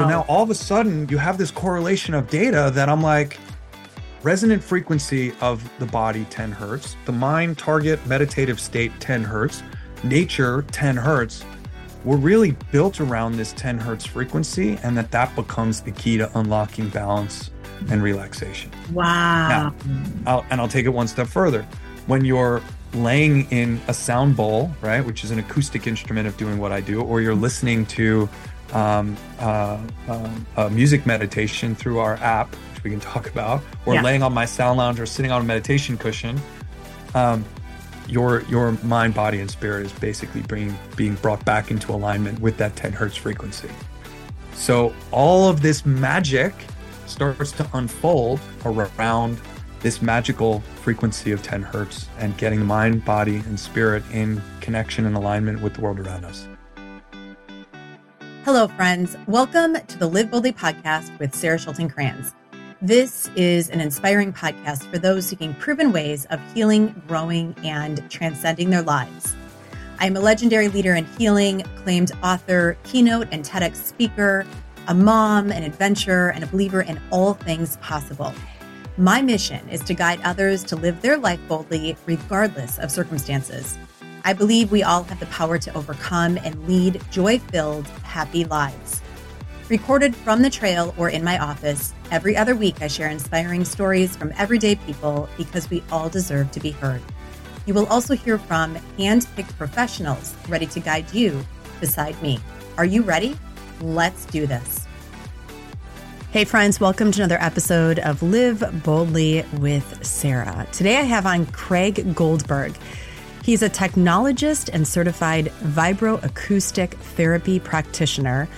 So now all of a sudden you have this correlation of data that I'm like, resonant frequency of the body 10 hertz, the mind target meditative state 10 hertz, nature 10 hertz. We're really built around this 10 hertz frequency, and that that becomes the key to unlocking balance and relaxation. Wow. Now, I'll, and I'll take it one step further. When you're laying in a sound bowl, right, which is an acoustic instrument of doing what I do, or you're listening to um, uh, uh, music meditation through our app, which we can talk about, or yeah. laying on my sound lounge or sitting on a meditation cushion, um, your your mind, body, and spirit is basically being being brought back into alignment with that 10 hertz frequency. So all of this magic starts to unfold around this magical frequency of 10 hertz and getting the mind, body, and spirit in connection and alignment with the world around us. Hello, friends. Welcome to the Live Boldly podcast with Sarah Schulten Kranz. This is an inspiring podcast for those seeking proven ways of healing, growing, and transcending their lives. I'm a legendary leader in healing, claimed author, keynote, and TEDx speaker, a mom, an adventurer, and a believer in all things possible. My mission is to guide others to live their life boldly, regardless of circumstances. I believe we all have the power to overcome and lead joy filled, happy lives. Recorded from the trail or in my office, every other week I share inspiring stories from everyday people because we all deserve to be heard. You will also hear from hand picked professionals ready to guide you beside me. Are you ready? Let's do this. Hey, friends, welcome to another episode of Live Boldly with Sarah. Today I have on Craig Goldberg. He's a technologist and certified vibroacoustic therapy practitioner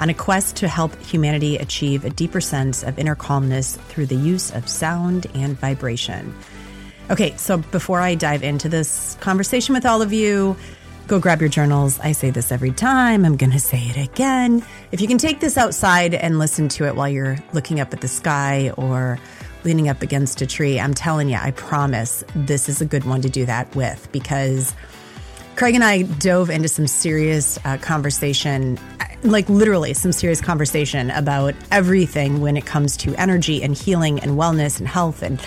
on a quest to help humanity achieve a deeper sense of inner calmness through the use of sound and vibration. Okay, so before I dive into this conversation with all of you, go grab your journals. I say this every time. I'm going to say it again. If you can take this outside and listen to it while you're looking up at the sky or leaning up against a tree, I'm telling you, I promise this is a good one to do that with because Craig and I dove into some serious uh, conversation, like literally some serious conversation about everything when it comes to energy and healing and wellness and health. And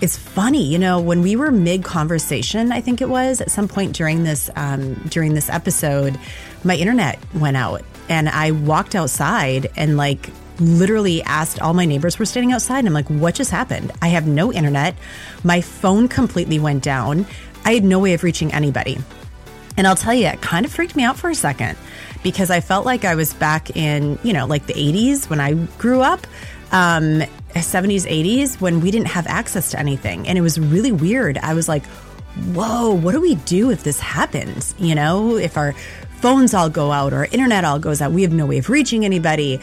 it's funny, you know, when we were mid conversation, I think it was at some point during this um, during this episode, my internet went out, and I walked outside and like literally asked all my neighbors were standing outside and I'm like, what just happened? I have no internet. My phone completely went down. I had no way of reaching anybody. And I'll tell you, it kind of freaked me out for a second because I felt like I was back in, you know, like the 80s when I grew up, um, 70s, 80s, when we didn't have access to anything. And it was really weird. I was like, whoa, what do we do if this happens? You know, if our phones all go out or internet all goes out, we have no way of reaching anybody.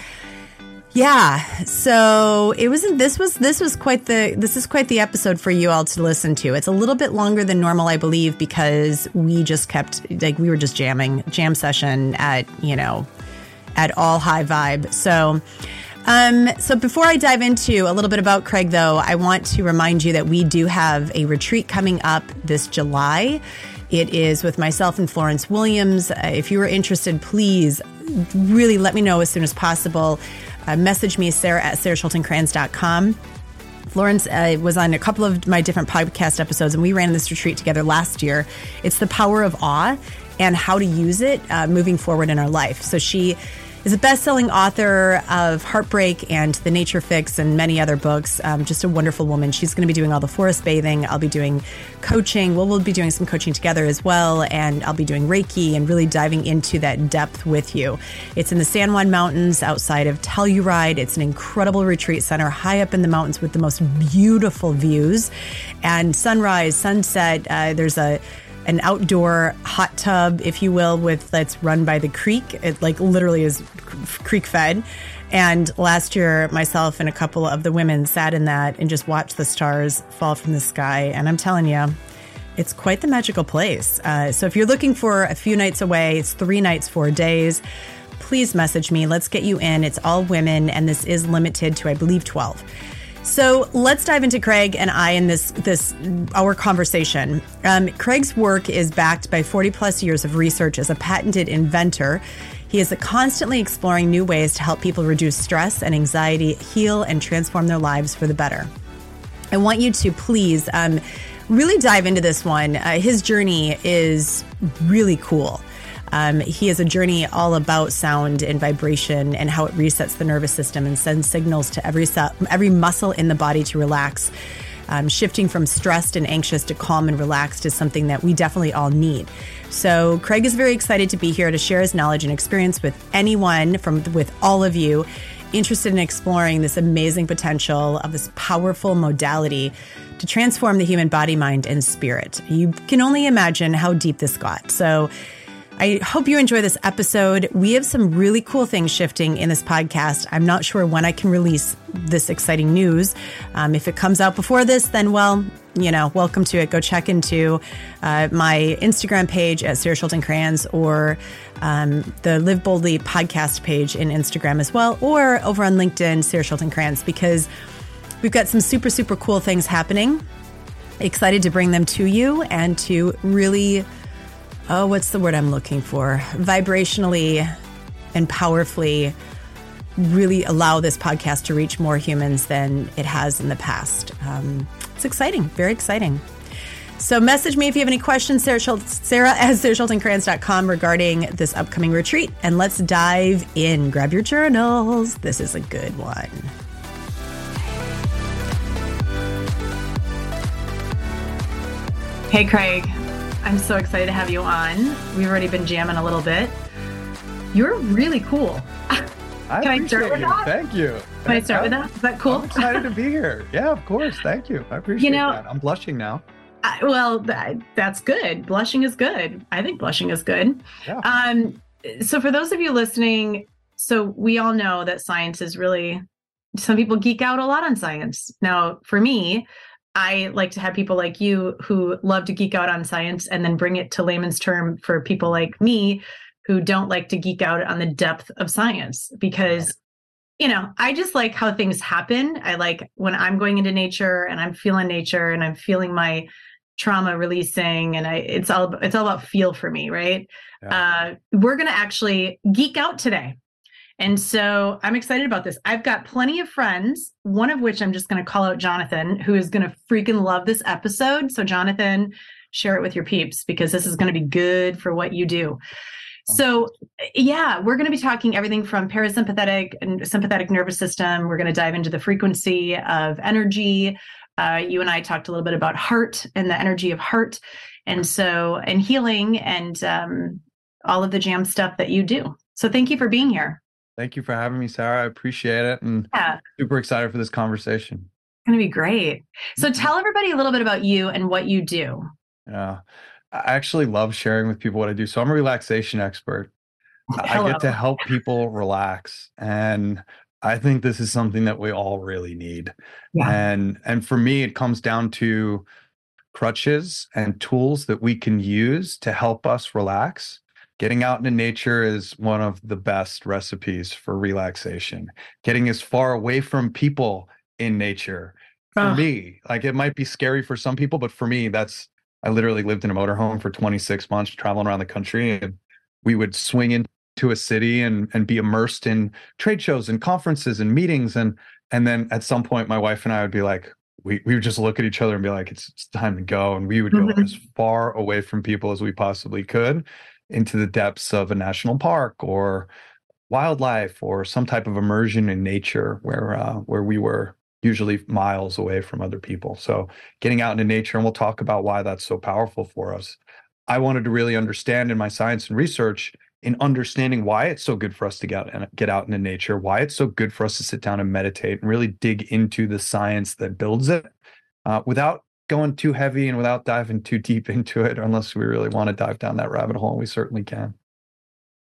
Yeah. So it was this was this was quite the this is quite the episode for you all to listen to. It's a little bit longer than normal, I believe, because we just kept like we were just jamming, jam session at, you know, at all high vibe. So um, so before I dive into a little bit about Craig, though, I want to remind you that we do have a retreat coming up this July. It is with myself and Florence Williams. Uh, if you are interested, please really let me know as soon as possible uh, message me, Sarah at sarahschultenkranz.com. Florence uh, was on a couple of my different podcast episodes, and we ran this retreat together last year. It's the power of awe and how to use it uh, moving forward in our life. So she is a best-selling author of Heartbreak and The Nature Fix and many other books. Um, just a wonderful woman. She's going to be doing all the forest bathing. I'll be doing coaching. Well, we'll be doing some coaching together as well, and I'll be doing Reiki and really diving into that depth with you. It's in the San Juan Mountains outside of Telluride. It's an incredible retreat center high up in the mountains with the most beautiful views and sunrise, sunset. Uh, there's a an outdoor hot tub, if you will, with that's run by the creek. It like literally is creek fed. And last year, myself and a couple of the women sat in that and just watched the stars fall from the sky. And I'm telling you, it's quite the magical place. Uh, so if you're looking for a few nights away, it's three nights, four days. Please message me. Let's get you in. It's all women, and this is limited to, I believe, 12. So let's dive into Craig and I in this this our conversation. Um, Craig's work is backed by 40 plus years of research as a patented inventor. He is constantly exploring new ways to help people reduce stress and anxiety, heal, and transform their lives for the better. I want you to please um, really dive into this one. Uh, his journey is really cool. Um, he has a journey all about sound and vibration and how it resets the nervous system and sends signals to every every muscle in the body to relax. Um, shifting from stressed and anxious to calm and relaxed is something that we definitely all need. So Craig is very excited to be here to share his knowledge and experience with anyone from with all of you interested in exploring this amazing potential of this powerful modality to transform the human body, mind, and spirit. You can only imagine how deep this got. So I hope you enjoy this episode. We have some really cool things shifting in this podcast. I'm not sure when I can release this exciting news. Um, if it comes out before this, then well, you know, welcome to it. Go check into uh, my Instagram page at Sarah Schulten Kranz or um, the Live Boldly podcast page in Instagram as well, or over on LinkedIn, Sarah Schulten Kranz, because we've got some super, super cool things happening. Excited to bring them to you and to really oh, what's the word I'm looking for? Vibrationally and powerfully really allow this podcast to reach more humans than it has in the past. Um, it's exciting, very exciting. So message me if you have any questions, Sarah, Schultz, Sarah at sarahschultenkranz.com regarding this upcoming retreat. And let's dive in. Grab your journals. This is a good one. Hey, Craig. I'm so excited to have you on. We've already been jamming a little bit. You're really cool. I Can I start with you. that? Thank you. Can I start with that? Is that cool? I'm excited to be here. Yeah, of course. Thank you. I appreciate you know, that. I'm blushing now. I, well, that, that's good. Blushing is good. I think blushing is good. Yeah. Um, so for those of you listening, so we all know that science is really some people geek out a lot on science. Now, for me, I like to have people like you who love to geek out on science and then bring it to layman's term for people like me who don't like to geek out on the depth of science because you know, I just like how things happen. I like when I'm going into nature and I'm feeling nature and I'm feeling my trauma releasing and I it's all it's all about feel for me, right? Yeah. Uh, we're going to actually geek out today. And so I'm excited about this. I've got plenty of friends, one of which I'm just going to call out Jonathan, who is going to freaking love this episode. So, Jonathan, share it with your peeps because this is going to be good for what you do. So, yeah, we're going to be talking everything from parasympathetic and sympathetic nervous system. We're going to dive into the frequency of energy. Uh, you and I talked a little bit about heart and the energy of heart, and so and healing and um, all of the jam stuff that you do. So, thank you for being here. Thank you for having me, Sarah. I appreciate it. And yeah. super excited for this conversation. It's going to be great. So mm-hmm. tell everybody a little bit about you and what you do. Yeah. I actually love sharing with people what I do. So I'm a relaxation expert. Hello. I get to help people relax. And I think this is something that we all really need. Yeah. And and for me, it comes down to crutches and tools that we can use to help us relax Getting out into nature is one of the best recipes for relaxation. Getting as far away from people in nature. For me, like it might be scary for some people, but for me, that's I literally lived in a motorhome for 26 months, traveling around the country, and we would swing into a city and and be immersed in trade shows and conferences and meetings, and and then at some point, my wife and I would be like, we we would just look at each other and be like, it's, it's time to go, and we would go mm-hmm. as far away from people as we possibly could, into the depths of a national park or wildlife or some type of immersion in nature where uh, where we were usually miles away from other people. So getting out into nature, and we'll talk about why that's so powerful for us. I wanted to really understand in my science and research in understanding why it's so good for us to get out and get out into nature, why it's so good for us to sit down and meditate and really dig into the science that builds it uh, without going too heavy and without diving too deep into it, unless we really want to dive down that rabbit hole. and We certainly can.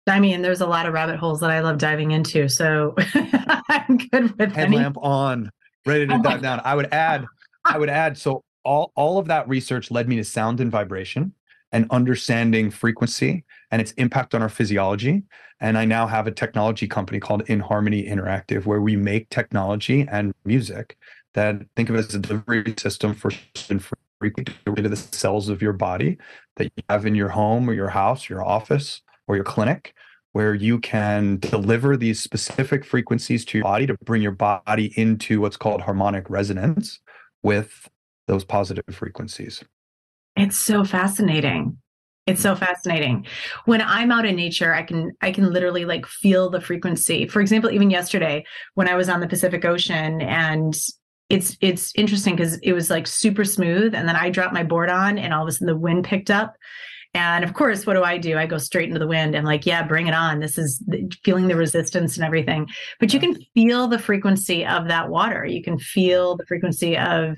I mean, there's a lot of rabbit holes that I love diving into, so I'm good with headlamp any. on, ready to oh dive down. I would add, I would add. So all all of that research led me to sound and vibration and understanding frequency and its impact on our physiology. And I now have a technology company called inHarmony Interactive, where we make technology and music that think of it as a delivery system for frequency to the cells of your body that you have in your home or your house, your office, or your clinic, where you can deliver these specific frequencies to your body to bring your body into what's called harmonic resonance with those positive frequencies. It's so fascinating. It's so fascinating. When I'm out in nature, I can I can literally like feel the frequency. For example, even yesterday when I was on the Pacific Ocean and it's it's interesting because it was like super smooth and then I dropped my board on and all of a sudden the wind picked up and of course, what do I do? I go straight into the wind and like, yeah, bring it on. This is feeling the resistance and everything. But you can feel the frequency of that water. You can feel the frequency of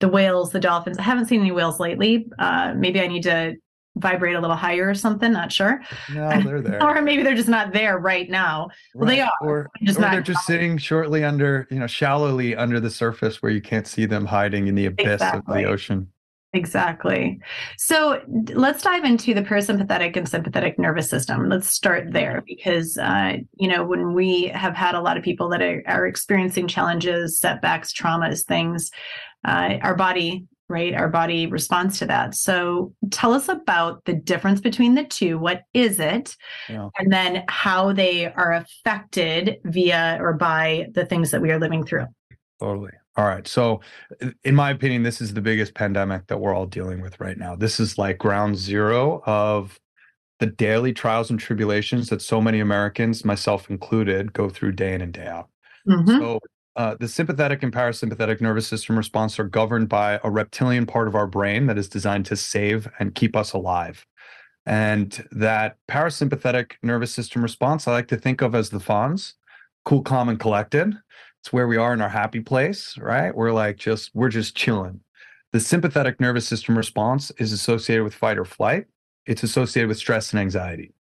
the whales, the dolphins. I haven't seen any whales lately. Uh, maybe I need to vibrate a little higher or something. Not sure. No, they're there. or maybe they're just not there right now. Well, they are. Or, just or they're just sitting shortly under, you know, shallowly under the surface where you can't see them hiding in the abyss exactly. of the ocean. Exactly. So let's dive into the parasympathetic and sympathetic nervous system. Let's start there because, uh, you know, when we have had a lot of people that are, are experiencing challenges, setbacks, traumas, things, uh, our body, right? Our body responds to that. So tell us about the difference between the two. What is it? Yeah. And then how they are affected via or by the things that we are living through. Totally. All right. So, in my opinion, this is the biggest pandemic that we're all dealing with right now. This is like ground zero of the daily trials and tribulations that so many Americans, myself included, go through day in and day out. Mm-hmm. So, uh, the sympathetic and parasympathetic nervous system response are governed by a reptilian part of our brain that is designed to save and keep us alive. And that parasympathetic nervous system response, I like to think of as the Fonz, cool, calm, and collected. It's where we are in our happy place, right? We're like just, we're just chilling. The sympathetic nervous system response is associated with fight or flight. It's associated with stress and anxiety.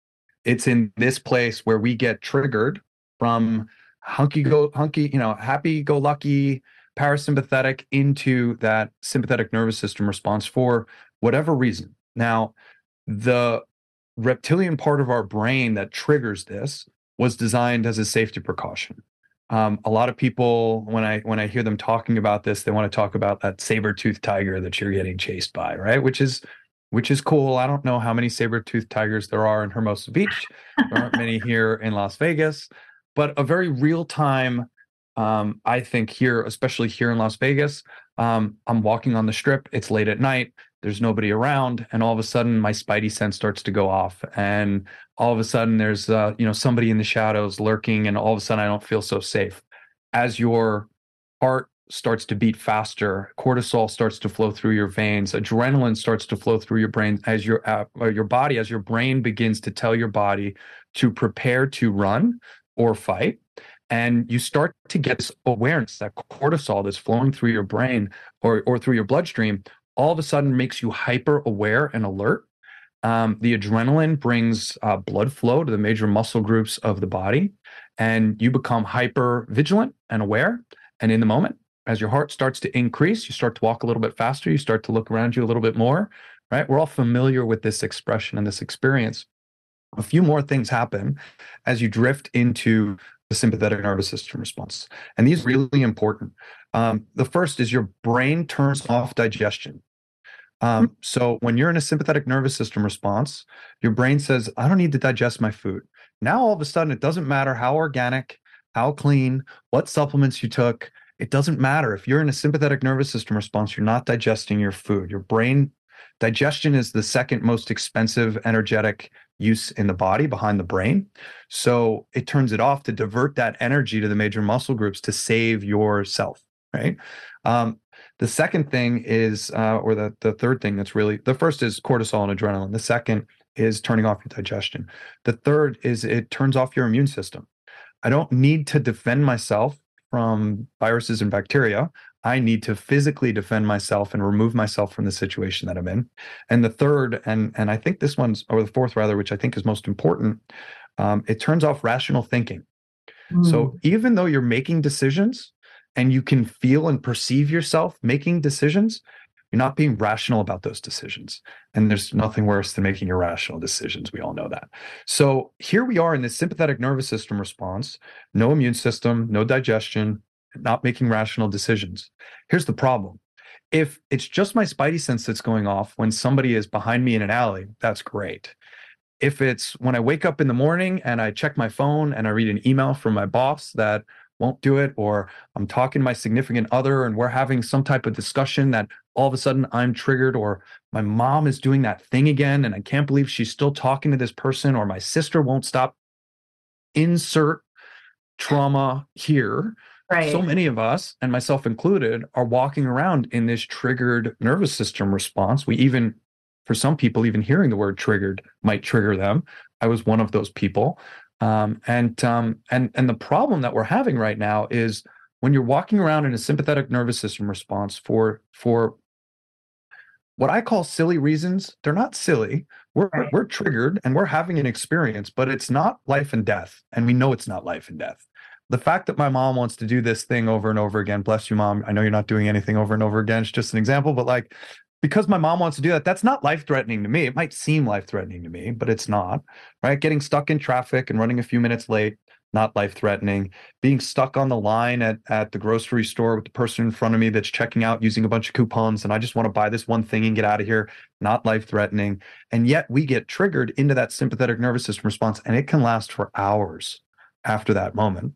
It's in this place where we get triggered from hunky go hunky, you know, happy go lucky parasympathetic into that sympathetic nervous system response for whatever reason. Now, the reptilian part of our brain that triggers this was designed as a safety precaution. Um, a lot of people, when I when I hear them talking about this, they want to talk about that saber tooth tiger that you're getting chased by, right? Which is which is cool. I don't know how many saber tooth tigers there are in Hermosa Beach. There aren't many here in Las Vegas, but a very real time. Um, I think here, especially here in Las Vegas, um, I'm walking on the strip. It's late at night. There's nobody around, and all of a sudden, my spidey sense starts to go off, and all of a sudden there's uh, you know somebody in the shadows lurking and all of a sudden i don't feel so safe as your heart starts to beat faster cortisol starts to flow through your veins adrenaline starts to flow through your brain as your uh, your body as your brain begins to tell your body to prepare to run or fight and you start to get this awareness that cortisol that's flowing through your brain or, or through your bloodstream all of a sudden makes you hyper aware and alert um, the adrenaline brings uh, blood flow to the major muscle groups of the body, and you become hyper vigilant and aware. And in the moment, as your heart starts to increase, you start to walk a little bit faster, you start to look around you a little bit more, right? We're all familiar with this expression and this experience. A few more things happen as you drift into the sympathetic nervous system response. And these are really important. Um, the first is your brain turns off digestion. Um, so when you're in a sympathetic nervous system response, your brain says, I don't need to digest my food. Now, all of a sudden, it doesn't matter how organic, how clean, what supplements you took. It doesn't matter. If you're in a sympathetic nervous system response, you're not digesting your food. Your brain digestion is the second most expensive energetic use in the body behind the brain. So it turns it off to divert that energy to the major muscle groups to save yourself, right? Um, the second thing is, uh, or the, the third thing that's really, the first is cortisol and adrenaline. The second is turning off your digestion. The third is it turns off your immune system. I don't need to defend myself from viruses and bacteria. I need to physically defend myself and remove myself from the situation that I'm in. And the third, and and I think this one's, or the fourth rather, which I think is most important, um, it turns off rational thinking. Mm. So even though you're making decisions, and you can feel and perceive yourself making decisions, you're not being rational about those decisions. And there's nothing worse than making irrational decisions. We all know that. So here we are in this sympathetic nervous system response no immune system, no digestion, not making rational decisions. Here's the problem if it's just my spidey sense that's going off when somebody is behind me in an alley, that's great. if it's when I wake up in the morning and I check my phone and I read an email from my boss that won't do it, or I'm talking to my significant other and we're having some type of discussion that all of a sudden I'm triggered, or my mom is doing that thing again and I can't believe she's still talking to this person, or my sister won't stop. Insert trauma here. Right. So many of us, and myself included, are walking around in this triggered nervous system response. We even for some people, even hearing the word triggered might trigger them. I was one of those people. Um, and um, and and the problem that we're having right now is when you're walking around in a sympathetic nervous system response for for what I call silly reasons. They're not silly. We're right. we're triggered and we're having an experience, but it's not life and death, and we know it's not life and death. The fact that my mom wants to do this thing over and over again, bless you, mom. I know you're not doing anything over and over again. It's just an example, but like because my mom wants to do that, that's not life threatening to me. It might seem life threatening to me, but it's not, right? Getting stuck in traffic and running a few minutes late, not life threatening. Being stuck on the line at, at the grocery store with the person in front of me that's checking out using a bunch of coupons and I just want to buy this one thing and get out of here, not life threatening. And yet we get triggered into that sympathetic nervous system response and it can last for hours after that moment.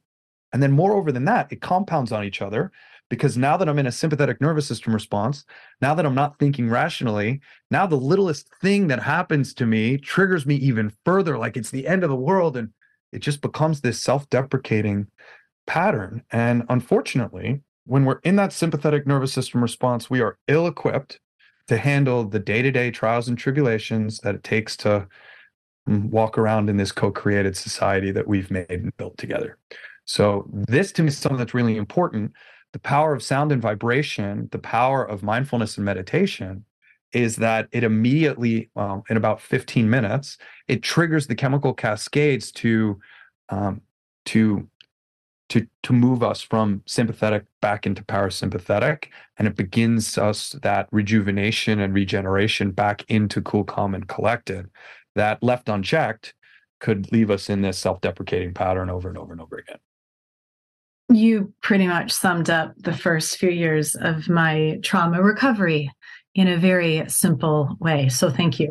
And then, moreover than that, it compounds on each other because now that I'm in a sympathetic nervous system response, now that I'm not thinking rationally, now the littlest thing that happens to me triggers me even further, like it's the end of the world. And it just becomes this self deprecating pattern. And unfortunately, when we're in that sympathetic nervous system response, we are ill equipped to handle the day to day trials and tribulations that it takes to mm, walk around in this co created society that we've made and built together. So, this to me is something that's really important the power of sound and vibration, the power of mindfulness and meditation is that it immediately, well, in about 15 minutes, it triggers the chemical cascades to um, to to to move us from sympathetic back into parasympathetic, and it begins us that rejuvenation and regeneration back into cool, calm, and collected. That left unchecked could leave us in this self-deprecating pattern over and over and over again you pretty much summed up the first few years of my trauma recovery in a very simple way. So thank you.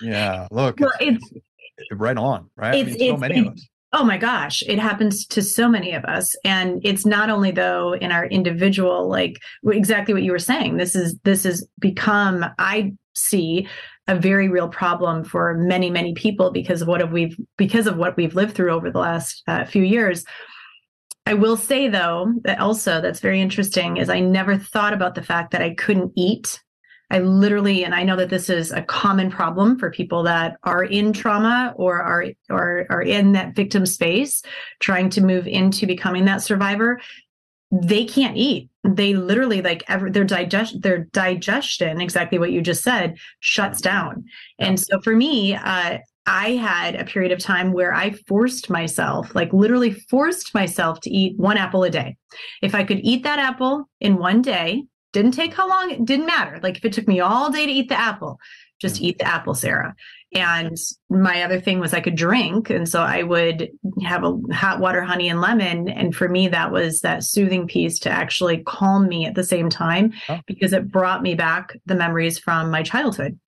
Yeah, look, well, it's, it's, it's, right on, right? It's, I mean, so many of us. Oh my gosh, it happens to so many of us. And it's not only though in our individual, like exactly what you were saying. This is this has become, I see a very real problem for many, many people because of what we've because of what we've lived through over the last uh, few years I will say though that also that's very interesting is I never thought about the fact that I couldn't eat. I literally, and I know that this is a common problem for people that are in trauma or are or are in that victim space, trying to move into becoming that survivor. They can't eat. They literally like ever their digest their digestion, exactly what you just said, shuts down. And so for me, uh, I had a period of time where I forced myself, like literally forced myself to eat one apple a day. If I could eat that apple in one day, didn't take how long, it didn't matter. Like if it took me all day to eat the apple, just mm. eat the apple, Sarah. And my other thing was I could drink. And so I would have a hot water, honey, and lemon. And for me, that was that soothing piece to actually calm me at the same time oh. because it brought me back the memories from my childhood.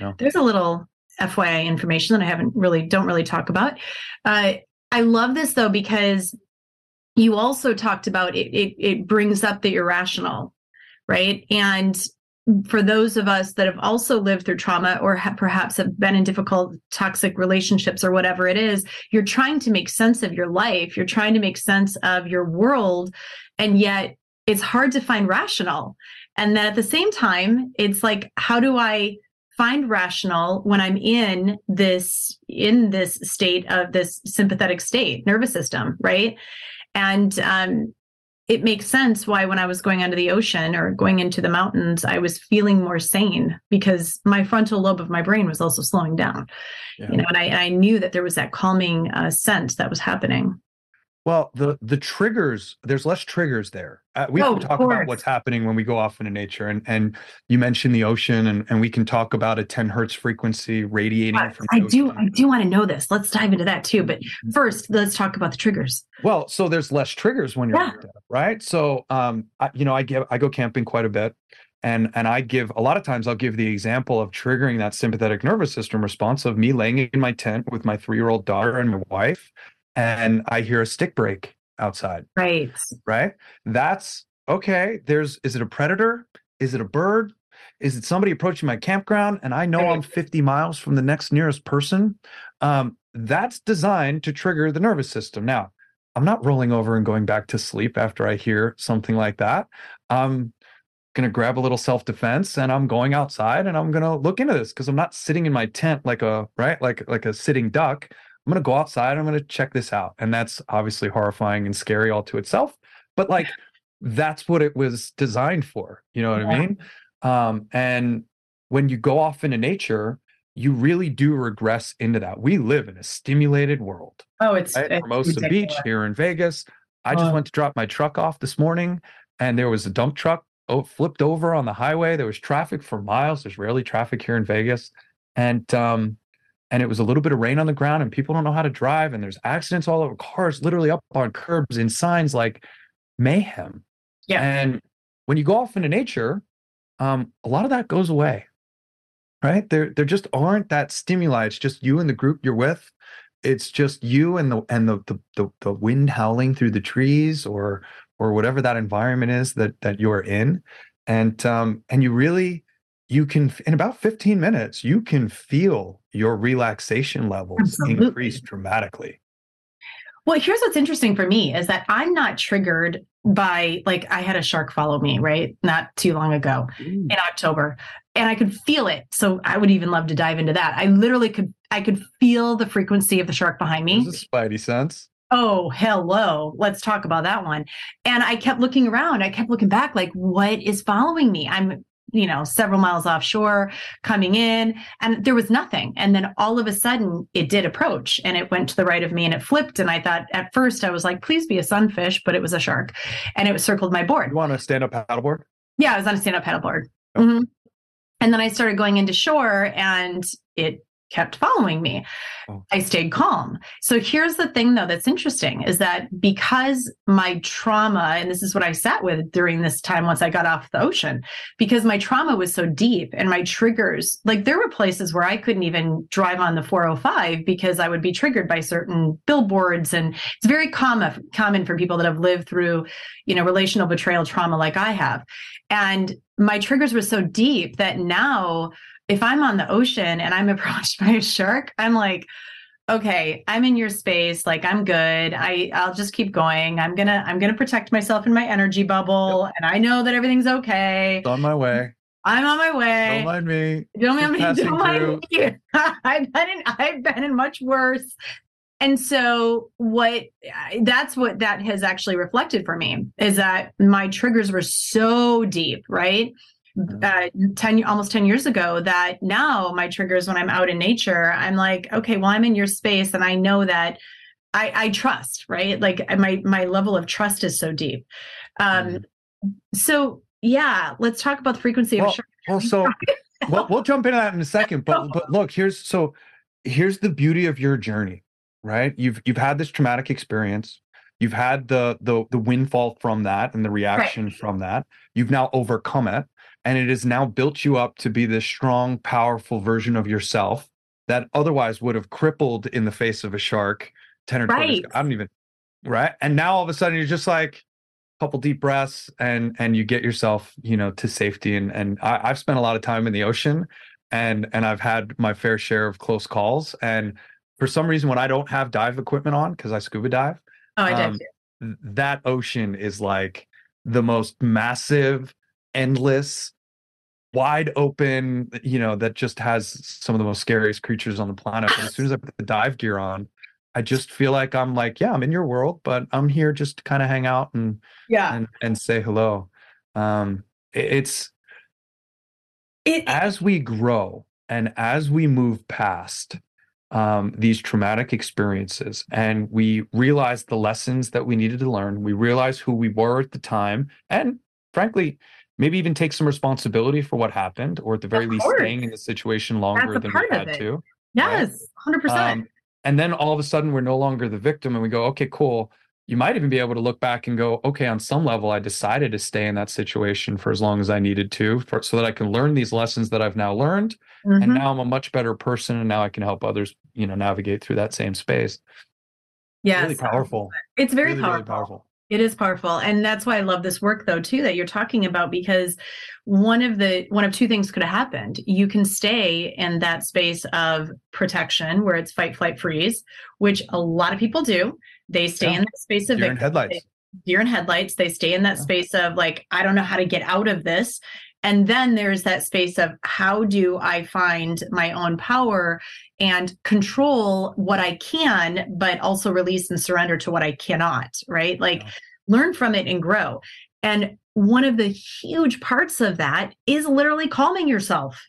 No. There's a little FYI information that I haven't really don't really talk about. Uh, I love this though because you also talked about it, it. It brings up the irrational, right? And for those of us that have also lived through trauma or have, perhaps have been in difficult toxic relationships or whatever it is you're trying to make sense of your life you're trying to make sense of your world and yet it's hard to find rational and then at the same time it's like how do i find rational when i'm in this in this state of this sympathetic state nervous system right? And um, it makes sense why when i was going under the ocean or going into the mountains i was feeling more sane because my frontal lobe of my brain was also slowing down. Yeah. you know and I, I knew that there was that calming uh, sense that was happening well, the the triggers, there's less triggers there. Uh, we oh, can talk about what's happening when we go off into nature, and and you mentioned the ocean, and and we can talk about a 10 hertz frequency radiating from. I do, I do want to know this. Let's dive into that too. But mm-hmm. first, let's talk about the triggers. Well, so there's less triggers when you're yeah. right. So, um, I, you know, I get I go camping quite a bit. and and i give a lot of times i'll give the example of triggering that sympathetic nervous system response of me laying in my tent with my three-year-old daughter and my wife and i hear a stick break outside right. right? That's okay there's is it a predator? Is it a bird? Is it somebody approaching my campground and i know right. i'm 50 miles from the next nearest person? Um, that's designed to trigger the nervous system. Now i'm not rolling over and going back to sleep after i hear something like that. I'm going to grab a little self defense and I'm going outside and I'm going to look into this because I'm not sitting in my tent like a right? Like like a sitting duck. I'm going to go outside. I'm going to check this out. And that's obviously horrifying and scary all to itself, but like that's what it was designed for. You know what yeah. I mean? Um, and when you go off into nature, you really do regress into that. We live in a stimulated world. Oh, it's, right? it's Hermosa Beach here in Vegas. I just oh. went to drop my truck off this morning and there was a dump truck oh, flipped over on the highway. There was traffic for miles. There's rarely traffic here in Vegas, and um, and it was a little bit of rain on the ground, and people don't know how to drive, and there's accidents all over. Cars literally up on curbs and signs like mayhem. Yeah. And when you go off into nature, um, a lot of that goes away. Right? There, there just aren't that stimuli. It's just you and the group you're with. It's just you and the and the the the, the wind howling through the trees, or or whatever that environment is that that you're in and um and you really you can in about 15 minutes you can feel your relaxation levels Absolutely. increase dramatically. Well here's what's interesting for me is that i'm not triggered by like i had a shark follow me right not too long ago Ooh. in october and i could feel it so i would even love to dive into that. I literally could i could feel the frequency of the shark behind me. This is spidey sense. Oh hello let's talk about that one and i kept looking around i kept looking back like what is following me? I'm you know several miles offshore coming in and there was nothing and then all of a sudden it did approach and it went to the right of me and it flipped and i thought at first i was like please be a sunfish but it was a shark and it circled my board you want a stand up paddleboard yeah i was on a stand up paddleboard oh. mm-hmm. and then i started going into shore and it kept following me. Oh. I stayed calm. So here's the thing though that's interesting is that because my trauma and this is what I sat with during this time once I got off the ocean because my trauma was so deep and my triggers like there were places where I couldn't even drive on the 405 because I would be triggered by certain billboards and it's very common common for people that have lived through you know relational betrayal trauma like I have. And my triggers were so deep that now if I'm on the ocean and I'm approached by a shark, I'm like, okay, I'm in your space. Like I'm good. I I'll just keep going. I'm gonna I'm gonna protect myself in my energy bubble, yep. and I know that everything's okay. It's on my way. I'm on my way. Don't mind me. Don't mind me. Don't mind me. I've been in I've been in much worse. And so what that's what that has actually reflected for me is that my triggers were so deep, right? Uh, 10 almost 10 years ago that now my triggers when i'm out in nature i'm like okay well i'm in your space and i know that i i trust right? Like my my level of trust is so deep. Um mm so yeah let's talk about the frequency well, of well so we'll, we'll jump into that in a second but but look here's so here's the beauty of your journey right? You've you've had this traumatic experience. You've had the the the windfall from that and the reaction right. from that. You've now overcome it and it has now built you up to be this strong, powerful version of yourself that otherwise would have crippled in the face of a shark 10 or 20 right. I don't even right. And now all of a sudden you're just like a couple deep breaths and and you get yourself, you know, to safety. And and I, I've spent a lot of time in the ocean and and I've had my fair share of close calls. And for some reason when I don't have dive equipment on, because I scuba dive, oh, I um, that ocean is like the most massive, endless, wide open, you know, that just has some of the most scariest creatures on the planet. But as soon as I put the dive gear on, I just feel like I'm like, yeah, I'm in your world, but I'm here just to kind of hang out and yeah and, and say hello. Um, it, it's it, as we grow and as we move past um, these traumatic experiences and we realize the lessons that we needed to learn, we realize who we were at the time, and frankly, maybe even take some responsibility for what happened, or at the very least, staying in the situation longer than we had to. Yes, hundred right? um, percent. And then all of a sudden, we're no longer the victim, and we go, okay, cool. you might even be able to look back and go, okay, on some level, I decided to stay in that situation for as long as I needed to, for, so that I can learn these lessons that I've now learned, mm-hmm. and now I'm a much better person, and now I can help others, you know, navigate through that same space. Yeah, really powerful. It's very really, powerful. Really powerful. It is powerful. And that's why I love this work though too that you're talking about because one of the one of two things could have happened. You can stay in that space of protection where it's fight flight freeze, which a lot of people do. They stay yeah. in that space of deer in headlights. Deer in headlights. They stay in that yeah. space of like I don't know how to get out of this. And then there's that space of how do I find my own power and control what I can, but also release and surrender to what I cannot, right? Like yeah. learn from it and grow. And one of the huge parts of that is literally calming yourself.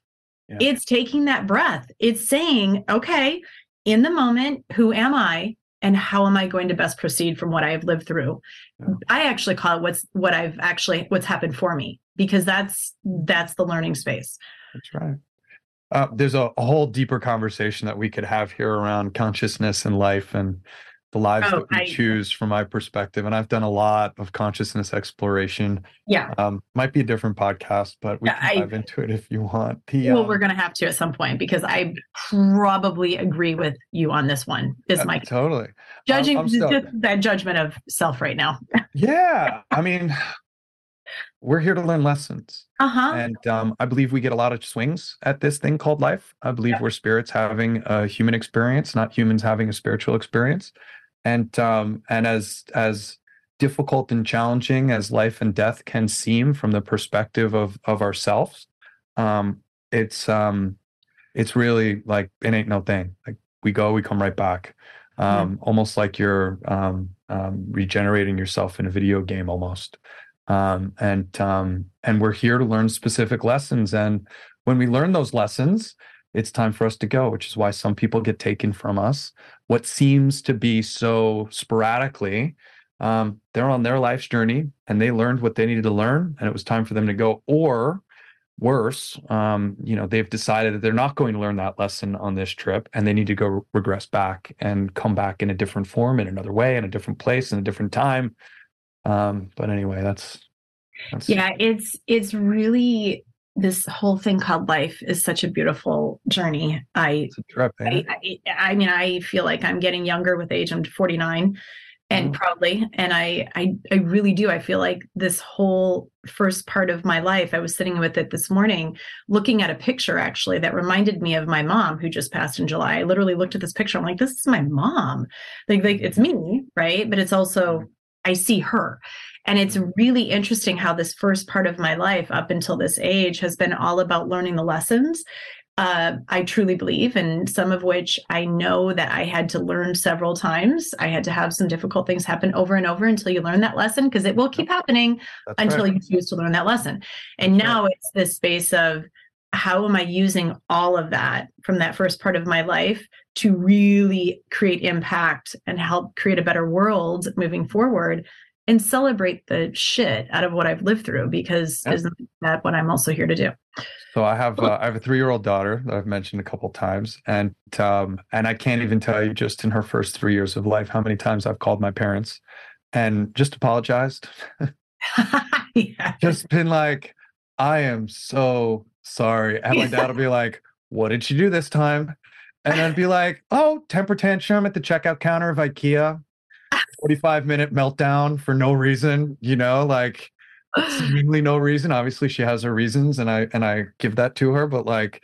Yeah. It's taking that breath. It's saying, okay, in the moment, who am I? and how am i going to best proceed from what i've lived through yeah. i actually call it what's what i've actually what's happened for me because that's that's the learning space that's right uh, there's a, a, whole deeper conversation that we could have here around consciousness and life and the lives oh, that we I, choose from my perspective and i've done a lot of consciousness exploration. Yeah. Um, might be a different podcast but we yeah, can I, dive into it if you want. The, well um, we're going to have to at some point because i probably agree with you on this one is my totally. Judging I'm, I'm that judgment of self right now. Yeah i mean we're here to learn lessons uh-huh. and um, i believe we get a lot of swings at this thing called life i believe yeah. we're spirits having a human experience not humans having a spiritual experience and um, and as as difficult and challenging as life and death can seem from the perspective of of ourselves um, it's um it's really like it ain't no thing like we go we come right back um, yeah. almost like you're um, um, regenerating yourself in a video game almost um, and um, and we're here to learn specific lessons and when we learn those lessons it's time for us to go, which is why some people get taken from us. What seems to be so sporadically, um, they're on their life's journey and they learned what they needed to learn, and it was time for them to go. Or worse, um, you know, they've decided that they're not going to learn that lesson on this trip, and they need to go regress back and come back in a different form, in another way, in a different place, in a different time. Um, but anyway, that's, that's yeah, it's it's really this whole thing called life is such a beautiful journey. I, trip, I, I, I, mean, I feel like I'm getting younger with age. I'm 49 and mm. proudly. And I, I, I really do. I feel like this whole first part of my life, I was sitting with it this morning, looking at a picture actually that reminded me of my mom who just passed in July. I literally looked at this picture. I'm like, this is my mom. Like, like it's me, right? But it's also, I see her. And it's really interesting how this first part of my life up until this age has been all about learning the lessons. Uh, I truly believe, and some of which I know that I had to learn several times. I had to have some difficult things happen over and over until you learn that lesson because it will keep happening That's until right. you choose to learn that lesson. And That's now right. it's this space of how am I using all of that from that first part of my life to really create impact and help create a better world moving forward and celebrate the shit out of what I've lived through because yep. isn't that what I'm also here to do? So I have uh, I have a three year old daughter that I've mentioned a couple times, and um, and I can't even tell you just in her first three years of life how many times I've called my parents and just apologized. yeah. Just been like, I am so sorry, and my dad will be like, "What did she do this time?" And I'd be like, "Oh, temper tantrum at the checkout counter of IKEA." 45 minute meltdown for no reason, you know, like seemingly no reason. Obviously she has her reasons and I and I give that to her, but like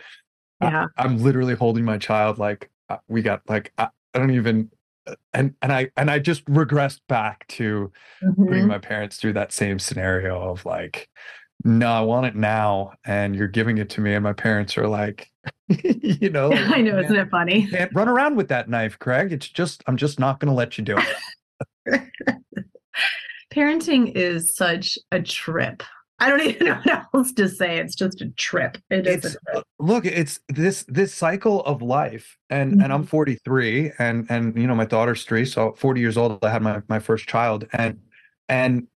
yeah. I, am literally holding my child like uh, we got like I, I, don't even uh, and and I and I just regressed back to mm-hmm. putting my parents through that same scenario of like no, I want it now and you're giving it to me and my parents are like you know, I know, isn't it funny? Can't run around with that knife, Craig. It's just, I'm just not going to let you do it. Parenting is such a trip. I don't even know what else to say. It's just a trip. It is. Trip. Uh, look, it's this this cycle of life, and mm-hmm. and I'm mm-hmm. 43, and and you know my daughter's three, so 40 years old. I had my my first child, and and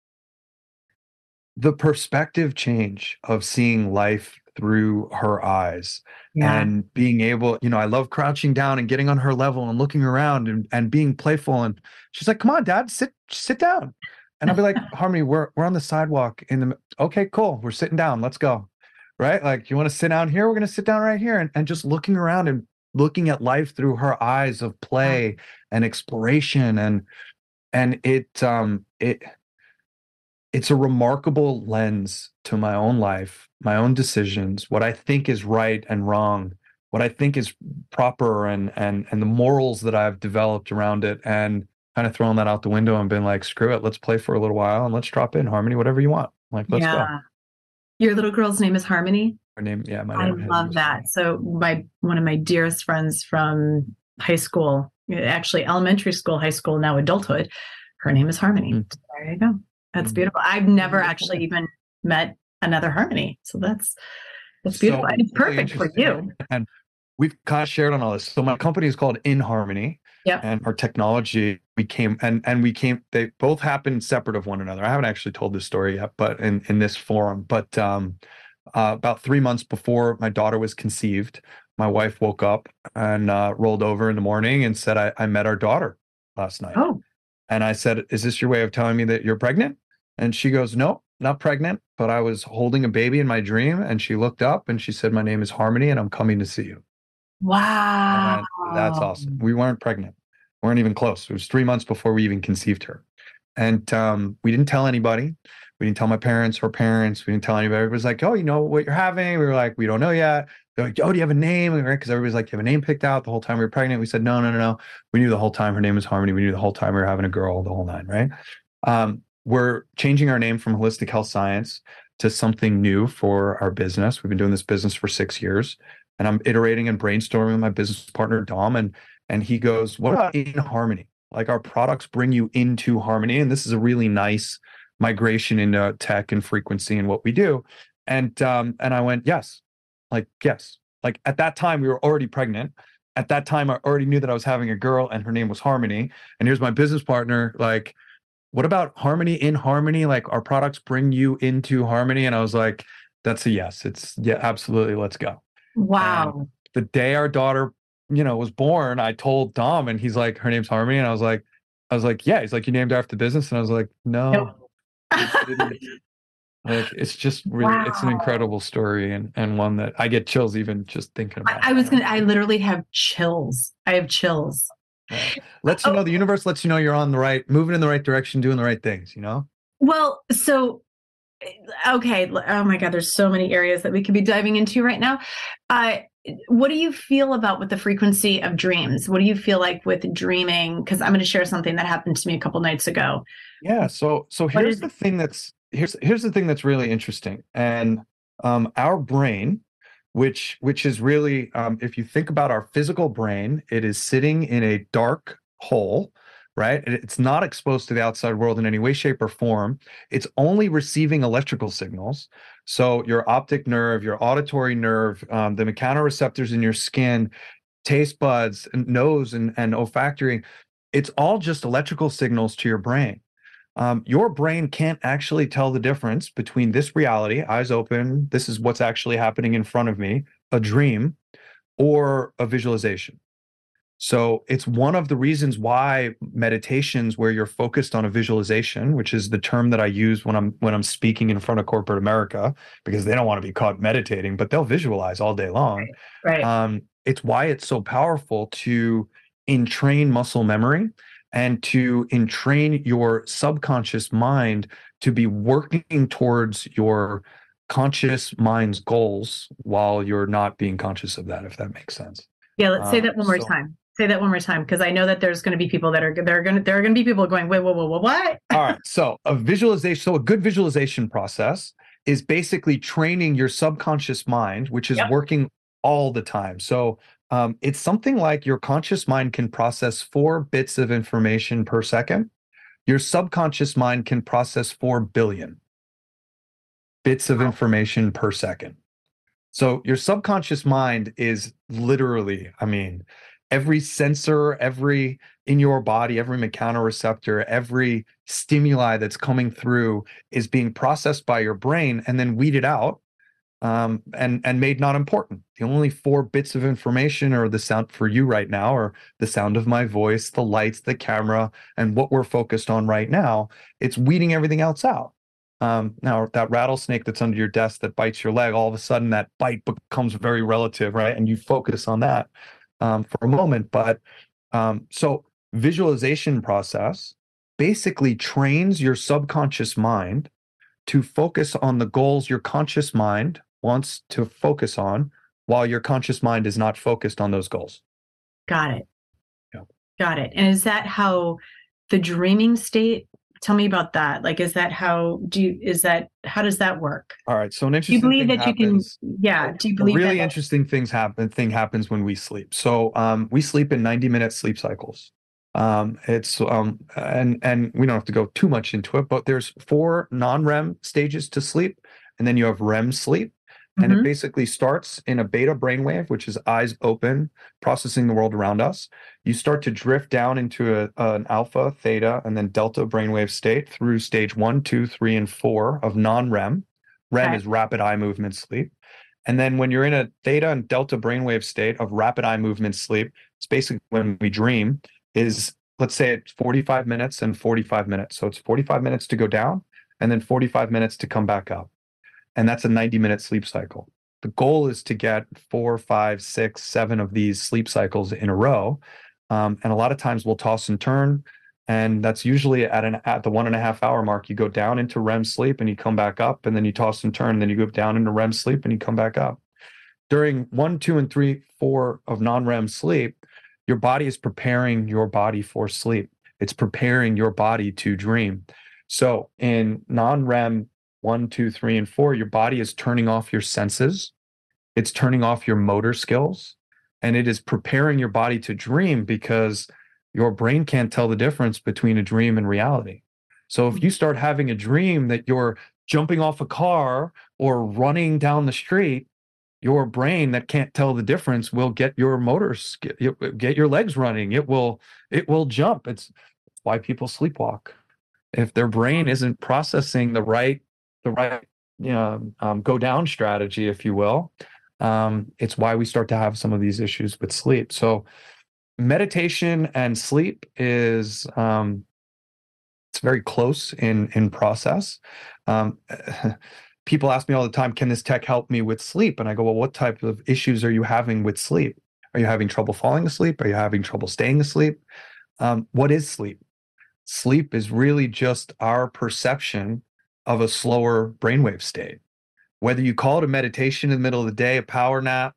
the perspective change of seeing life through her eyes Yeah. and being able, you know, I love crouching down and getting on her level and looking around and, and being playful. And she's like, come on, dad, sit, sit down. And I'll be like, Harmony, we're, we're on the sidewalk in the, okay, cool. We're sitting down. Let's go. Right. Like, you want to sit down here? We're going to sit down right here. And, and just looking around and looking at life through her eyes of play and exploration. And, and it, um, it, it's a remarkable lens to my own life, my own decisions, what I think is right and wrong, what I think is proper and and and the morals that I've developed around it and kind of thrown that out the window and been like, screw it, let's play for a little while and let's drop in harmony, whatever you want. Like, let's go. yeah. Your little girl's name is Harmony. Her name, yeah, my name I love that. So my one of my dearest friends from high school, actually elementary school, high school, now adulthood, her name is Harmony. Mm. There you go. That's Mm. beautiful. I've never actually even met another Harmony. So that's that's So, beautiful. and it's really perfect for you. And we've kind of shared on all this. So my company is called inHarmony. Yep. And our technology we came and and we came they both happened separate of one another. I haven't actually told this story yet, but in in this forum. But um uh, about three months before my daughter was conceived, my wife woke up and uh, rolled over in the morning and said, I, I met our daughter last night. Oh, And I said, Is this your way of telling me that you're pregnant? And she goes, No, not pregnant, but I was holding a baby in my dream. And she looked up and she said, My name is Harmony and I'm coming to see you. And wow. went, That's awesome. We weren't pregnant, we weren't even close. It was three months before we even conceived her. And um, we didn't tell anybody. We didn't tell my parents, her parents. We didn't tell anybody. It was like, Oh, you know what you're having? We were like, We don't know yet. They're like, Oh, do you have a name? Because everybody's like, you have a name picked out the whole time we were pregnant? We said, No, no, no, no. We knew the whole time her name was Harmony. We knew the whole time we were having a girl, the whole nine, right? Um, we're changing our name from holistic health science to something new for our business. We've been doing this business for six years, and I'm iterating and brainstorming with my business partner Dom, and and he goes, "What about in harmony? Like our products bring you into harmony, and this is a really nice migration into tech and frequency and what we do." And um, and I went, "Yes, like yes." Like at that time, we were already pregnant. At that time, I already knew that I was having a girl, and her name was Harmony. And here's my business partner, like what about harmony in harmony like our products bring you into harmony and i was like that's a yes it's yeah absolutely let's go Wow. the day our daughter you know was born i told dom and he's like her name's harmony and i was like i was like yeah he's like you named her after the business and i was like no Nope. like it's just really it's an incredible story and and one that i get chills even just thinking about I, I was gonna I literally have chills. I have chills. Let's you Oh. know the universe lets you know you're on the right moving in the right direction doing the right things you know Well, so okay. Oh my God, there's so many areas that we could be diving into right now. Uh, what do you feel about with the frequency of dreams? What do you feel like with dreaming? Because I'm going to share something that happened to me a couple nights ago. Yeah. So so here's is- the thing that's here's here's the thing that's really interesting. And um our brain, which which is really um if you think about our physical brain, it is sitting in a dark hole, right? It's not exposed to the outside world in any way, shape, or form. It's only receiving electrical signals. So your optic nerve, your auditory nerve, um, the mechanoreceptors in your skin, taste buds, nose, and, and olfactory, it's all just electrical signals to your brain um, your brain can't actually tell the difference between this reality, eyes open, this is what's actually happening in front of me, a dream, or a visualization. So it's one of the reasons why meditations where you're focused on a visualization, which is the term that I use when I'm when I'm speaking in front of corporate America, because they don't want to be caught meditating, but they'll visualize all day long Right. um, it's why it's so powerful to entrain muscle memory and to entrain your subconscious mind to be working towards your conscious mind's goals while you're not being conscious of that if that makes sense yeah. Let's say uh, that one more so- time. Say that one more time because I know that there's going to be people that are there are going to there are going to be people going wait whoa whoa whoa what all right so a visualization so a good visualization process is basically training your subconscious mind which is Yep. working all the time so um, it's something like your conscious mind can process four bits of information per second. Your subconscious mind can process 4 billion bits of information per second. So your subconscious mind is literally i mean every sensor every in your body every mechanoreceptor every stimuli that's coming through is being processed by your brain and then weeded out um, and and made not important. The only four bits of information are the sound for you right now, or the sound of my voice, the lights, the camera, and what we're focused on right now. It's weeding everything else out. Um, now that rattlesnake that's under your desk that bites your leg, all of a sudden that bite becomes very relative, right? And you focus on that um, for a moment. But um, so visualization process basically trains your subconscious mind to focus on the goals your conscious mind wants to focus on while your conscious mind is not focused on those goals. Got it. Yeah. Got it. And is that how the dreaming state tell me about that like is that how do you is that how does that work all right so an interesting do you believe that happens, you can yeah do you believe really that interesting things happen thing happens when we sleep so um we sleep in 90 minute sleep cycles um it's um and and we don't have to go too much into it but there's four non-rem stages to sleep and then you have rem sleep and mm-hmm. it basically starts in a beta brainwave, which is eyes open, processing the world around us. You start to drift down into a, an alpha, theta, and then delta brainwave state through stage one, two, three, and four of non REM. REM okay. is rapid eye movement sleep. And then when you're in a theta and delta brainwave state of rapid eye movement sleep, it's basically when we dream, is let's say it's 45 minutes and 45 minutes. So it's 45 minutes to go down and then 45 minutes to come back up and that's a 90 minute sleep cycle. The goal is to get four, five, six, seven of these sleep cycles in a row. Um, and a lot of times we'll toss and turn. And that's usually at an at the one and a half hour mark. You go down into REM sleep and you come back up, and then you toss and turn, and then you go down into REM sleep and you come back up. During one, two, and three, four of non-REM sleep, your body is preparing your body for sleep. It's preparing your body to dream. So in non-REM one, two, three, and four, your body is turning off your senses, it's turning off your motor skills, and it is preparing your body to dream because your brain can't tell the difference between a dream and reality. So if you start having a dream that you're jumping off a car or running down the street, your brain that can't tell the difference will get your motors get your legs running. It will it will jump. It's why people sleepwalk. If their brain isn't processing the right the right you know, um, go down strategy, if you will. Um, it's why we start to have some of these issues with sleep. So, meditation and sleep is um, it's very close in in process. Um, people ask me all the time, "Can this tech help me with sleep?" And I go, "Well, what type of issues are you having with sleep? Are you having trouble falling asleep? Are you having trouble staying asleep? Um, what is sleep? Sleep is really just our perception of a slower brainwave state. Whether you call it a meditation in the middle of the day, a power nap,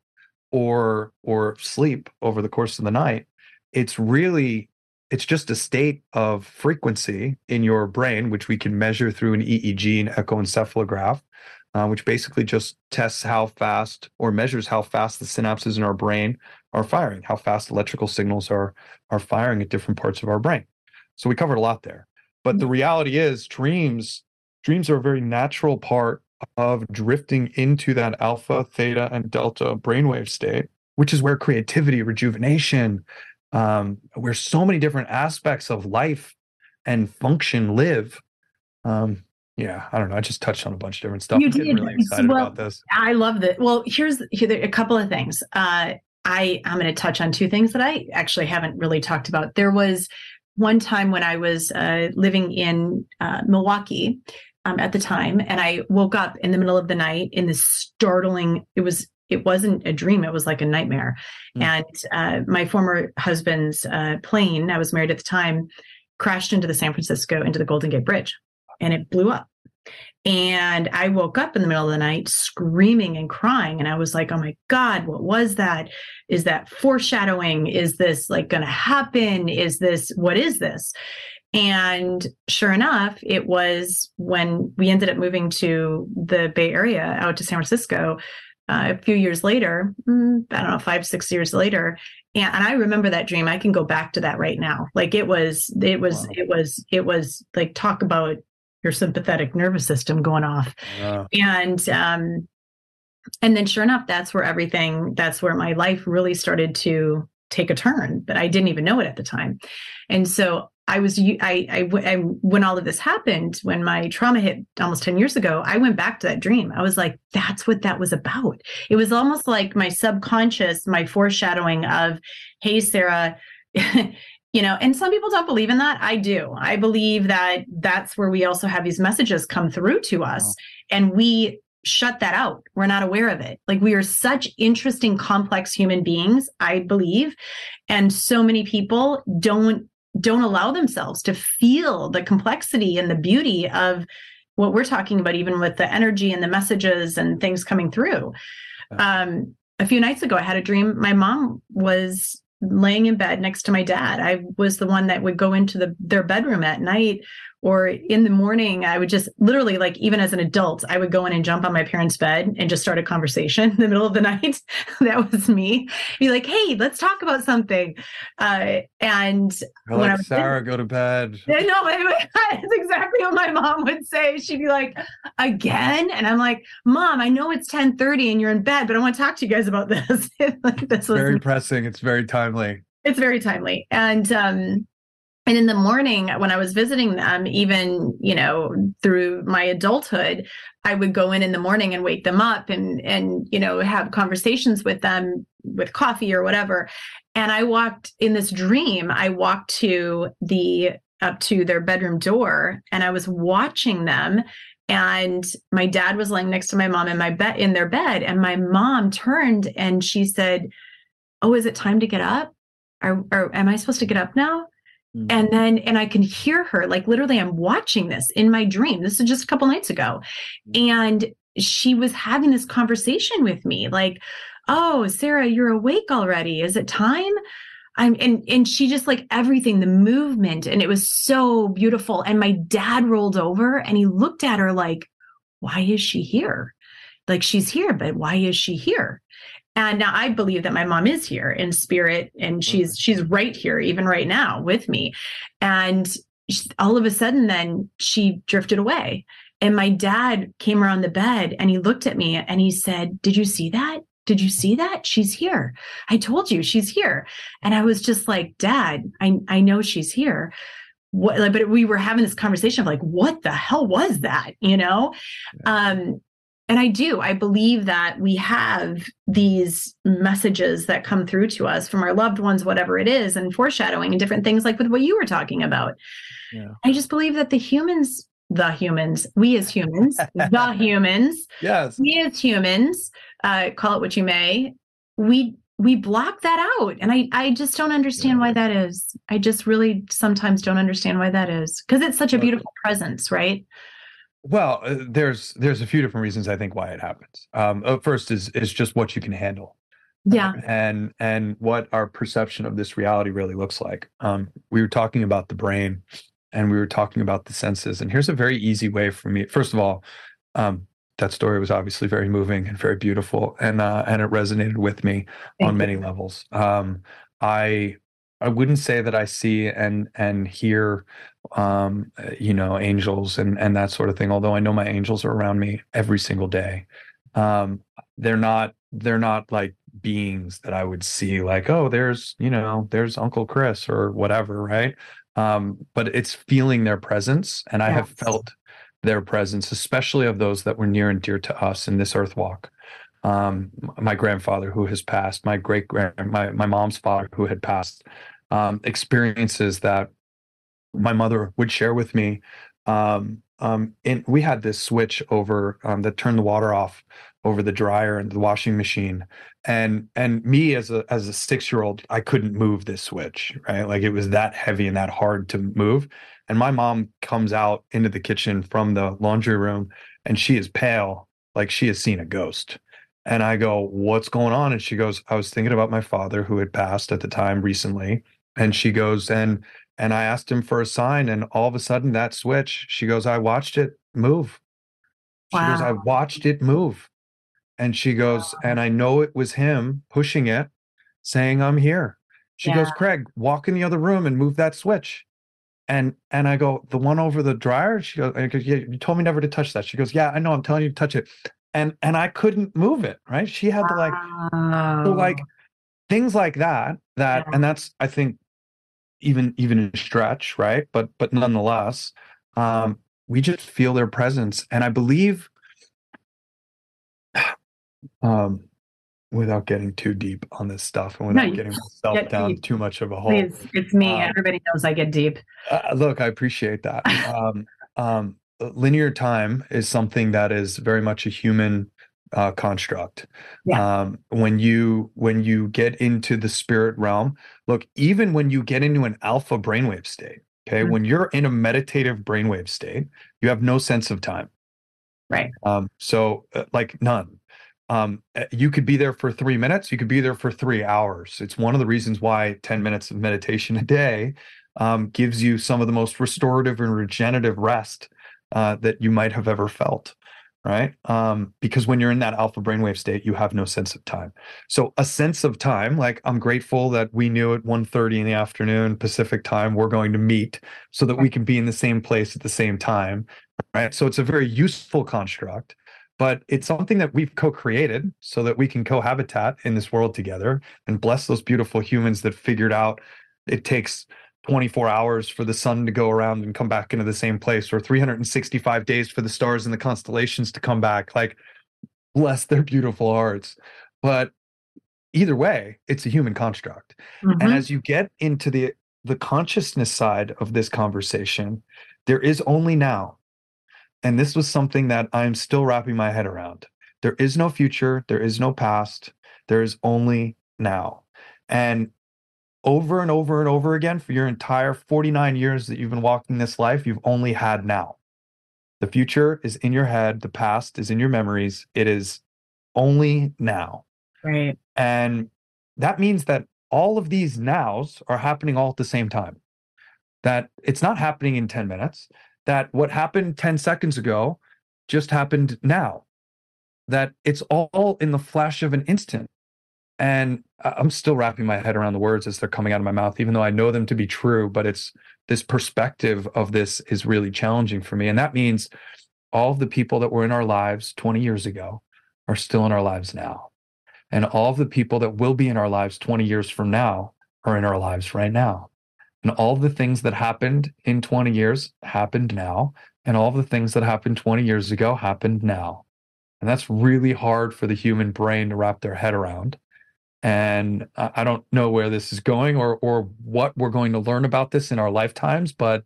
or or sleep over the course of the night, it's really it's just a state of frequency in your brain, which we can measure through an EEG and electroencephalograph, uh, which basically just tests how fast or measures how fast the synapses in our brain are firing, how fast electrical signals are are firing at different parts of our brain. So we covered a lot there. But the mm-hmm. reality is dreams dreams are a very natural part of drifting into that alpha, theta, and delta brainwave state, which is where creativity, rejuvenation, um, where so many different aspects of life and function live. Um, yeah, I don't know. I just touched on a bunch of different stuff. You I'm did. really excited well, about this. I love that. Well, here's here, a couple of things. Uh, I I'm going to touch on two things that I actually haven't really talked about. There was one time when I was uh, living in uh, Milwaukee um, at the time, and I woke up in the middle of the night in this startling. It was it wasn't a dream; it was like a nightmare. Mm. And uh, my former husband's uh, plane, I was married at the time, crashed into the San Francisco into the Golden Gate Bridge, and it blew up. And I woke up in the middle of the night screaming and crying. And I was like, oh my God, what was that? Is that foreshadowing? Is this like going to happen? Is this, what is this? And sure enough, it was when we ended up moving to the Bay Area out to San Francisco uh, a few years later, mm, I don't know, five, six years later. And, and, I remember that dream. I can go back to that right now. Like it was, it was, wow. it was, it was like talk about your sympathetic nervous system going off. And, um, and then sure enough, that's where everything, that's where my life really started to take a turn, but I didn't even know it at the time. And so I was I, I I when all of this happened, when my trauma hit almost 10 years ago, I went back to that dream. I was like, that's what that was about. It was almost like my subconscious, my foreshadowing of, hey, Sarah, you know, and some people don't believe in that. I do. I believe that that's where we also have these messages come through to us wow. and we shut that out. We're not aware of it. Like we are such interesting, complex human beings, I believe. And so many people don't don't allow themselves to feel the complexity and the beauty of what we're talking about, even with the energy and the messages and things coming through. Um, a few nights ago, I had a dream. My mom was laying in bed next to my dad. I was the one that would go into the, their bedroom at night or in the morning i would just literally like even as an adult i would go in and jump on my parents bed and just start a conversation in the middle of the night. That was me. Be like hey let's talk about something. Uh, and I when I was sarah in, go to bed. Know that's exactly what my mom would say. She'd be like again? And i'm like mom i know it's 10 30 and you're in bed but i want to talk to you guys about this. Like this was very pressing. It's very timely. It's very timely. And um and in the morning when i was visiting them even you know through my adulthood i would go in in the morning and wake them up and and you know have conversations with them with coffee or whatever. And i walked in this dream i walked to the up to their bedroom door and i was watching them. And my dad was laying next to my mom in my bed in their bed. And my mom turned and she said oh is it time to get up? Or, or am i supposed to get up now Mm-hmm. And then, and I can hear her like literally, I'm watching this in my dream. This is just a couple nights ago. Mm-hmm. And she was having this conversation with me like, Oh, Sarah, you're awake already. Is it time? I'm and and she just like everything, the movement, and it was so beautiful. And my dad rolled over and he looked at her like, why is she here? Like she's here, but why is she here? And now I believe that my mom is here in spirit and she's she's right here even right now with me. And all of a sudden then she drifted away. And my dad came around the bed and he looked at me and he said, "Did you see that? Did you see that? She's here. I told you she's here." And I was just like, "Dad, I I know she's here." What, like, but we were having this conversation of like, what the hell was that? You know? Um, and I do. I believe that we have these messages that come through to us from our loved ones, whatever it is, and foreshadowing and different things like with what you were talking about. Yeah. I just believe that the humans, the humans, we as humans, the humans, yes, we as humans, uh, call it what you may, we we block that out and i i just don't understand why that is i just really sometimes don't understand why that is because it's such a beautiful presence right well, uh, there's there's a few different reasons I think why it happens. Um, uh, first is is just what you can handle. Yeah. And and what our perception of this reality really looks like. Um, we were talking about the brain, and we were talking about the senses. And here's a very easy way for me. First of all, um, that story was obviously very moving and very beautiful, and uh, and it resonated with me Thank on you. many levels. Um, I I wouldn't say that I see and and hear um, you know, angels and and that sort of thing. Although I know my angels are around me every single day. Um, they're not they're not like beings that I would see like, oh, there's, you know, there's Uncle Chris or whatever, right? Um, but it's feeling their presence. And I have felt their presence, especially of those that were near and dear to us in this earth walk. Um, my grandfather who has passed, my great grand my my mom's father who had passed, um, experiences that my mother would share with me. Um, um, and we had this switch over um, that turned the water off over the dryer and the washing machine. And and me as a as a six year old, I couldn't move this switch, right? Like it was that heavy and that hard to move. And my mom comes out into the kitchen from the laundry room and she is pale, like she has seen a ghost. And I go, What's going on? And she goes, I was thinking about my father who had passed at the time recently and she goes and and i asked him for a sign and all of a sudden that switch she goes i watched it move. She wow. goes i watched it move. And she goes wow. and i know it was him pushing it saying i'm here she yeah. goes craig walk in the other room and move that switch. And and i go the one over the dryer? She goes, yeah, you told me never to touch that. She goes yeah i know i'm telling you to touch it. And and i couldn't move it right? She had to like so like things like that that yeah. and that's i think even even a stretch, right? But but nonetheless, um, we just feel their presence, and I believe, um, without getting too deep on this stuff and without No, getting myself get down deep. too much of a hole. Please, it's me. Um, Everybody knows I get deep. Uh, look, I appreciate that. Um, um, linear time is something that is very much a human uh, construct. Yeah. Um, when you when you get into the spirit realm, look, even when you get into an alpha brainwave state, okay, Mhm. when you're in a meditative brainwave state, you have no sense of time. Right. Um, so, uh, like none. Um, uh, you could be there for three minutes. You could be there for three hours. It's one of the reasons why 10 minutes of meditation a day um, gives you some of the most restorative and regenerative rest uh, that you might have ever felt. Right. Um, because when you're in that alpha brainwave state, you have no sense of time. So a sense of time, like I'm grateful that we knew at 1.30 in the afternoon Pacific time, we're going to meet so that we can be in the same place at the same time. Right. So it's a very useful construct but it's something that we've co-created so that we can cohabitat in this world together and bless those beautiful humans that figured out it takes 24 hours for the sun to go around and come back into the same place or 365 days for the stars and the constellations to come back. Like bless their beautiful hearts. But either way it's a human construct. And Mhm. as you get into the the consciousness side of this conversation there is only now. And this was something that i'm still wrapping my head around. There is no future. There is no past. There is only now. And over and over and over again for your entire 49 years that you've been walking this life you've only had now the future is in your head the past is in your memories it is only now Right. and that means that all of these nows are happening all at the same time. That it's not happening in 10 minutes, that what happened 10 seconds ago just happened now. That it's all in the flash of an instant. And I'm still wrapping my head around the words as they're coming out of my mouth, even though I know them to be true. But it's this perspective of this is really challenging for me. And that means all of the people that were in our lives 20 years ago are still in our lives now. And all of the people that will be in our lives 20 years from now are in our lives right now. And all the things that happened in 20 years happened now. And all the things that happened 20 years ago happened now. And that's really hard for the human brain to wrap their head around. And I don't know where this is going or or what we're going to learn about this in our lifetimes, but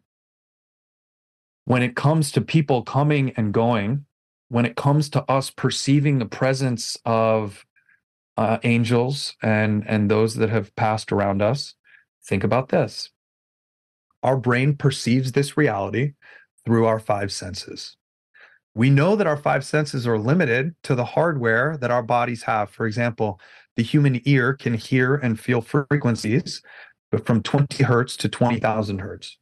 when it comes to people coming and going, when it comes to us perceiving the presence of uh, angels and and those that have passed around us think about this. Our brain perceives this reality through our five senses. We know that our five senses are limited to the hardware that our bodies have. For example the human ear can hear and feel frequencies from 20 hertz to 20,000 hertz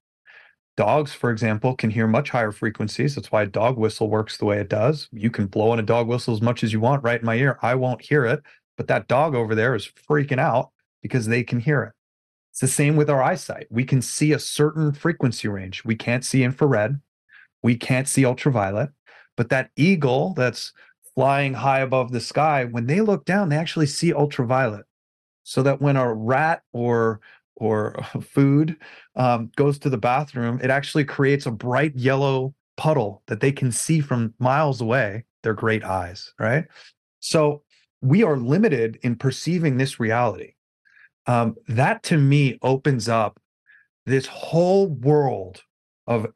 dogs for example can hear much higher frequencies that's why a dog whistle works the way it does you can blow in a dog whistle as much as you want right in my ear i won't hear it but that dog over there is freaking out because they can hear it. It's the same with our eyesight. We can see a certain frequency range. We can't see infrared, we can't see ultraviolet, but that eagle that's flying high above the sky, when they look down, they actually see ultraviolet. So that when a rat or or food um, goes to the bathroom, it actually creates a bright yellow puddle that they can see from miles away. Their great eyes, right? So we are limited in perceiving this reality. Um, that to me opens up this whole world of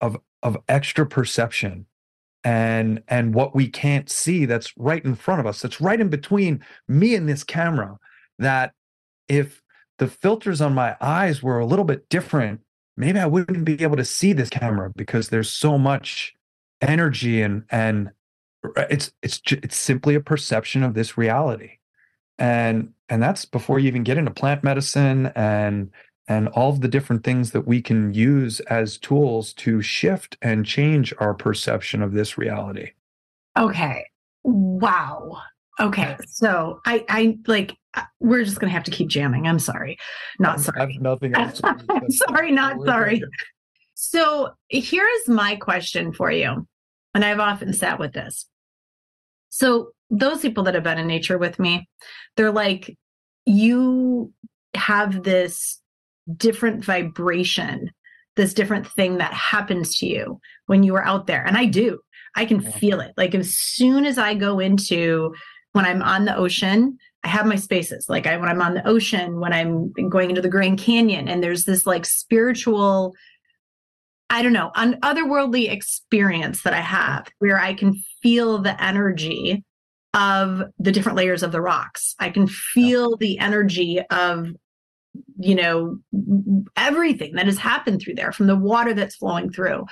of of extra perception and and what we can't see that's right in front of us that's right in between me and this camera that if the filters on my eyes were a little bit different maybe i wouldn't be able to see this camera because there's so much energy and and it's it's it's simply a perception of this reality. And and that's before you even get into plant medicine and and all of the different things that we can use as tools to shift and change our perception of this reality Okay. Wow. Okay. So I, I like, uh, we're just going to have to keep jamming. I'm sorry. Not I sorry. have nothing else but- Sorry, not sorry. So here is my question for you. And I've often sat with this. So those people that have been in nature with me, they're like, you have this different vibration, this different thing that happens to you when you are out there. And I do. I can feel it. Like as soon as I go into when I'm on the ocean, I have my spaces. Like I when I'm on the ocean, when I'm going into the Grand Canyon, and there's this like spiritual, I don't know, an otherworldly experience that I have where I can feel the energy of the different layers of the rocks. I can feel the energy of you know everything that has happened through there from the water that's flowing through.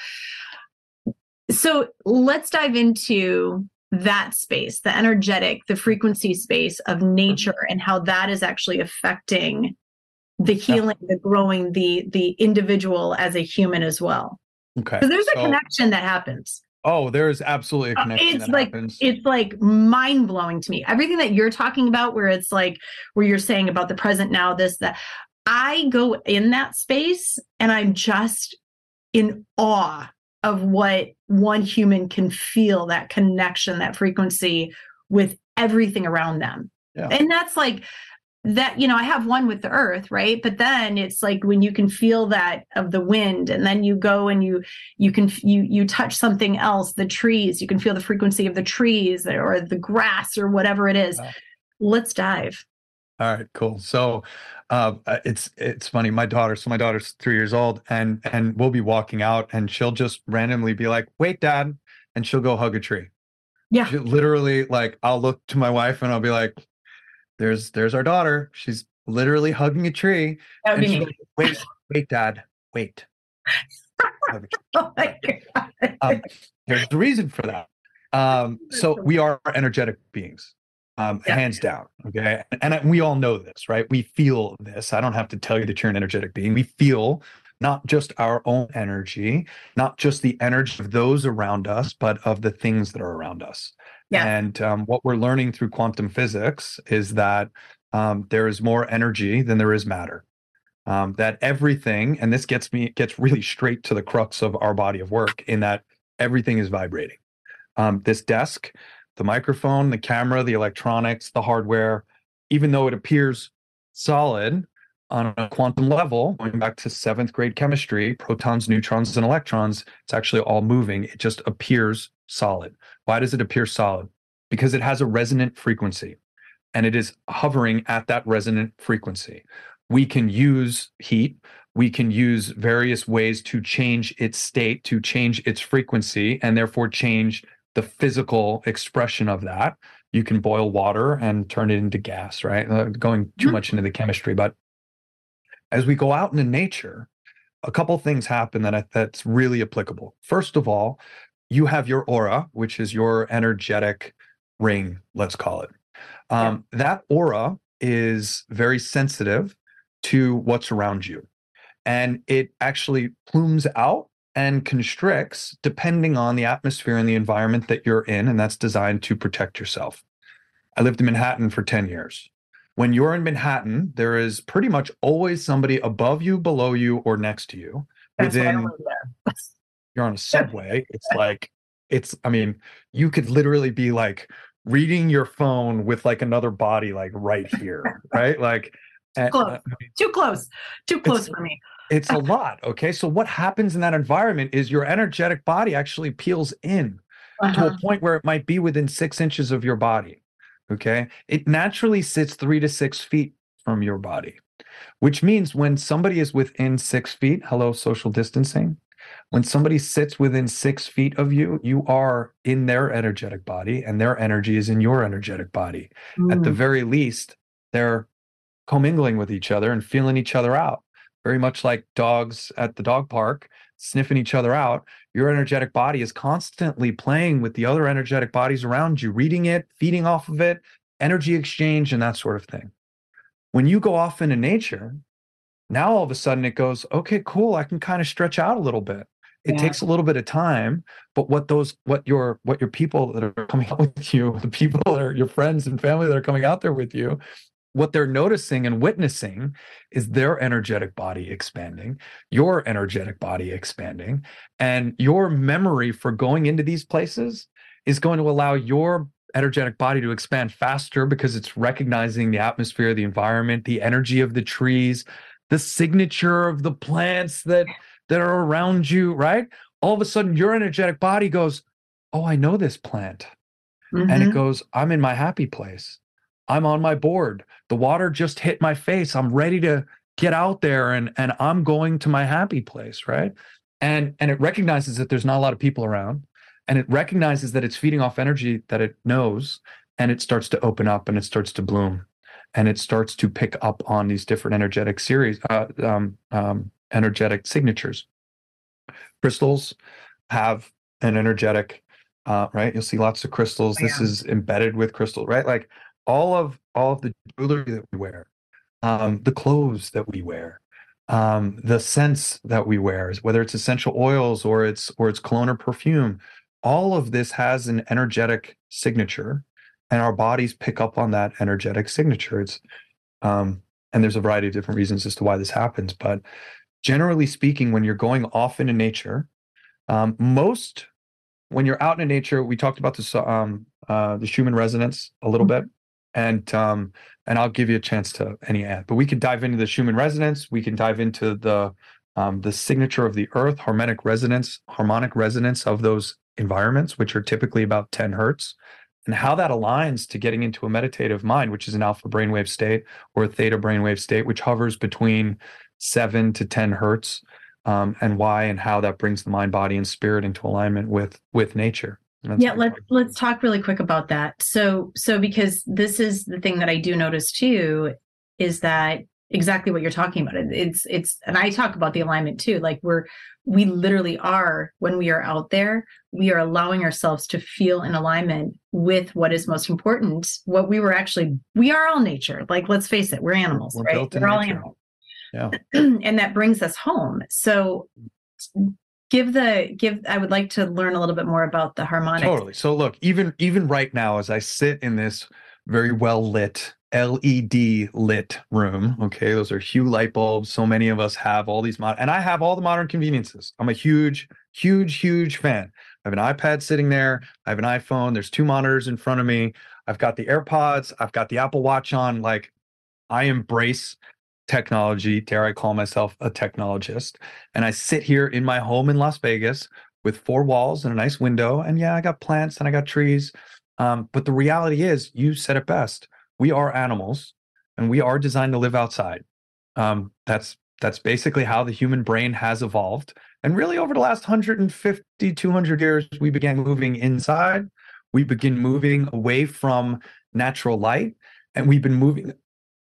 So let's dive into that space the energetic the frequency space of nature and how that is actually affecting the healing the growing the the individual as a human as well. Okay so there's a so, connection that happens Oh, there's absolutely a uh, connection. It's like happens. it's like mind blowing to me. Everything that you're talking about, where it's like where you're saying about the present now, this that I go in that space and I'm just in awe of what one human can feel that connection, that frequency with everything around them. Yeah. And that's like that you know i have one with the earth right? But then it's like when you can feel that of the wind and then you go and you you can you you touch something else the trees you can feel the frequency of the trees or the grass or whatever it is. Let's dive. All right cool. So uh, uh it's it's funny my daughter so my daughter's three years old and and we'll be walking out and she'll just randomly be like wait dad and she'll go hug a tree. Yeah. She literally like i'll look to my wife and i'll be like there's there's our daughter. She's literally hugging a tree. and she's like, wait, wait, dad, wait. oh um, there's the reason for that. Um, so we are energetic beings, um, yeah. hands down. Okay. And, and we all know this, right? We feel this. I don't have to tell you that you're an energetic being. We feel not just our own energy, not just the energy of those around us, but of the things that are around us. Yeah. And um, what we're learning through quantum physics is that um, there is more energy than there is matter. Um, that everything, and this gets me gets really straight to the crux of our body of work, in that everything is vibrating. Um, this desk, the microphone, the camera, the electronics, the hardware, even though it appears solid on a quantum level, going back to seventh grade chemistry, protons, neutrons, and electrons, it's actually all moving. It just appears solid. Why does it appear solid? Because it has a resonant frequency and it is hovering at that resonant frequency. We can use heat, we can use various ways to change its state, to change its frequency, and therefore change the physical expression of that. You can boil water and turn it into gas, right? Uh, going too mm-hmm. much into the chemistry, but as we go out into nature, a couple things happen that I, that's really applicable. First of all, you have your aura, which is your energetic ring, let's call it. Um, yeah. That aura is very sensitive to what's around you. And it actually plumes out and constricts depending on the atmosphere and the environment that you're in. And that's designed to protect yourself. I lived in Manhattan for 10 years. When you're in Manhattan, there is pretty much always somebody above you, below you, or next to you. That's within you're on a subway, it's like it's I mean, you could literally be like reading your phone with like another body like right here, right? Like too close. Uh, too close. Too close for me. it's a lot. Okay. So what happens in that environment is your energetic body actually peels in uh-huh. to a uh-huh. point where it might be within six inches of your body. Okay. It naturally sits three to six feet from your body, which means when somebody is within six feet, hello, social distancing, when somebody sits within six feet of you, you are in their energetic body and their energy is in your energetic body. Mm. At the mm. very least, they're commingling with each other and feeling each other out. Very much like dogs at the dog park sniffing each other out. Your energetic body is constantly playing with the other energetic bodies around you, reading it, feeding off of it, energy exchange, and that sort of thing. When you go off into nature, now all of a sudden it goes, okay, cool. I can kind of stretch out a little bit. It yeah. takes a little bit of time, but what those, what your, what your people that are coming out with you, the people that are your friends and family that are coming out there with you, what they're noticing and witnessing is their energetic body expanding, your energetic body expanding, and your memory for going into these places is going to allow your energetic body to expand faster because it's recognizing the atmosphere, the environment, the energy of the trees, the signature of the plants that that are around you, right? All of a sudden your energetic body goes, "Oh, I know this plant." Mm-hmm. And it mm-hmm. goes, "I'm in my happy place. I'm on my board. The water just hit my face. I'm ready to get out there and and I'm going to my happy place, right?" And and it recognizes that there's not a lot of people around and it recognizes that it's feeding off energy that it knows and it starts to open up and it starts to bloom and it starts to pick up on these different energetic series uh, um, um, energetic signatures crystals have an energetic uh, right you'll see lots of crystals oh, yeah. this is embedded with crystal right like all of all of the jewelry that we wear um, the clothes that we wear um, the scents that we wear whether it's essential oils or it's or it's cologne or perfume all of this has an energetic signature and our bodies pick up on that energetic signature it's um, and there's a variety of different reasons as to why this happens but generally speaking when you're going off into nature um, most when you're out in nature we talked about this um, uh, the schumann resonance a little mm-hmm. bit and um, and i'll give you a chance to any add but we could dive into the schumann resonance we can dive into the um, the signature of the earth harmonic resonance harmonic resonance of those environments which are typically about 10 hertz and how that aligns to getting into a meditative mind, which is an alpha brainwave state or a theta brainwave state, which hovers between seven to 10 hertz, um, and why and how that brings the mind, body, and spirit into alignment with with nature. Yeah, let's let's talk really quick about that. So so because this is the thing that I do notice too is that exactly what you're talking about. It's it's and I talk about the alignment too. Like we're we literally are when we are out there, we are allowing ourselves to feel in alignment with what is most important. What we were actually we are all nature. Like let's face it, we're animals, we're right? We're all animals. Yeah. and that brings us home. So give the give i would like to learn a little bit more about the harmonic totally so look even even right now as i sit in this very well lit LED lit room. Okay, those are hue light bulbs. So many of us have all these mod, and I have all the modern conveniences. I'm a huge, huge, huge fan. I have an iPad sitting there. I have an iPhone. There's two monitors in front of me. I've got the AirPods. I've got the Apple Watch on. Like, I embrace technology. Dare I call myself a technologist? And I sit here in my home in Las Vegas with four walls and a nice window. And yeah, I got plants and I got trees. Um, but the reality is, you said it best we are animals and we are designed to live outside. Um, that's that's basically how the human brain has evolved. And really, over the last 150, 200 years, we began moving inside. We begin moving away from natural light, and we've been moving,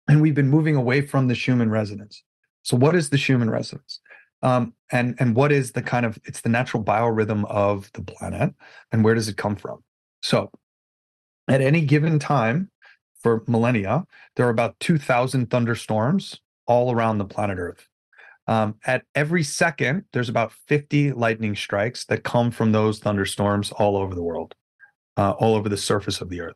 and we've been moving away from the Schumann resonance. So, what is the Schumann resonance? Um, and and what is the kind of it's the natural biorhythm of the planet, and where does it come from? So, at any given time, for millennia, there are about 2,000 thunderstorms all around the planet Earth. Um, at every second, there's about 50 lightning strikes that come from those thunderstorms all over the world, uh, all over the surface of the Earth.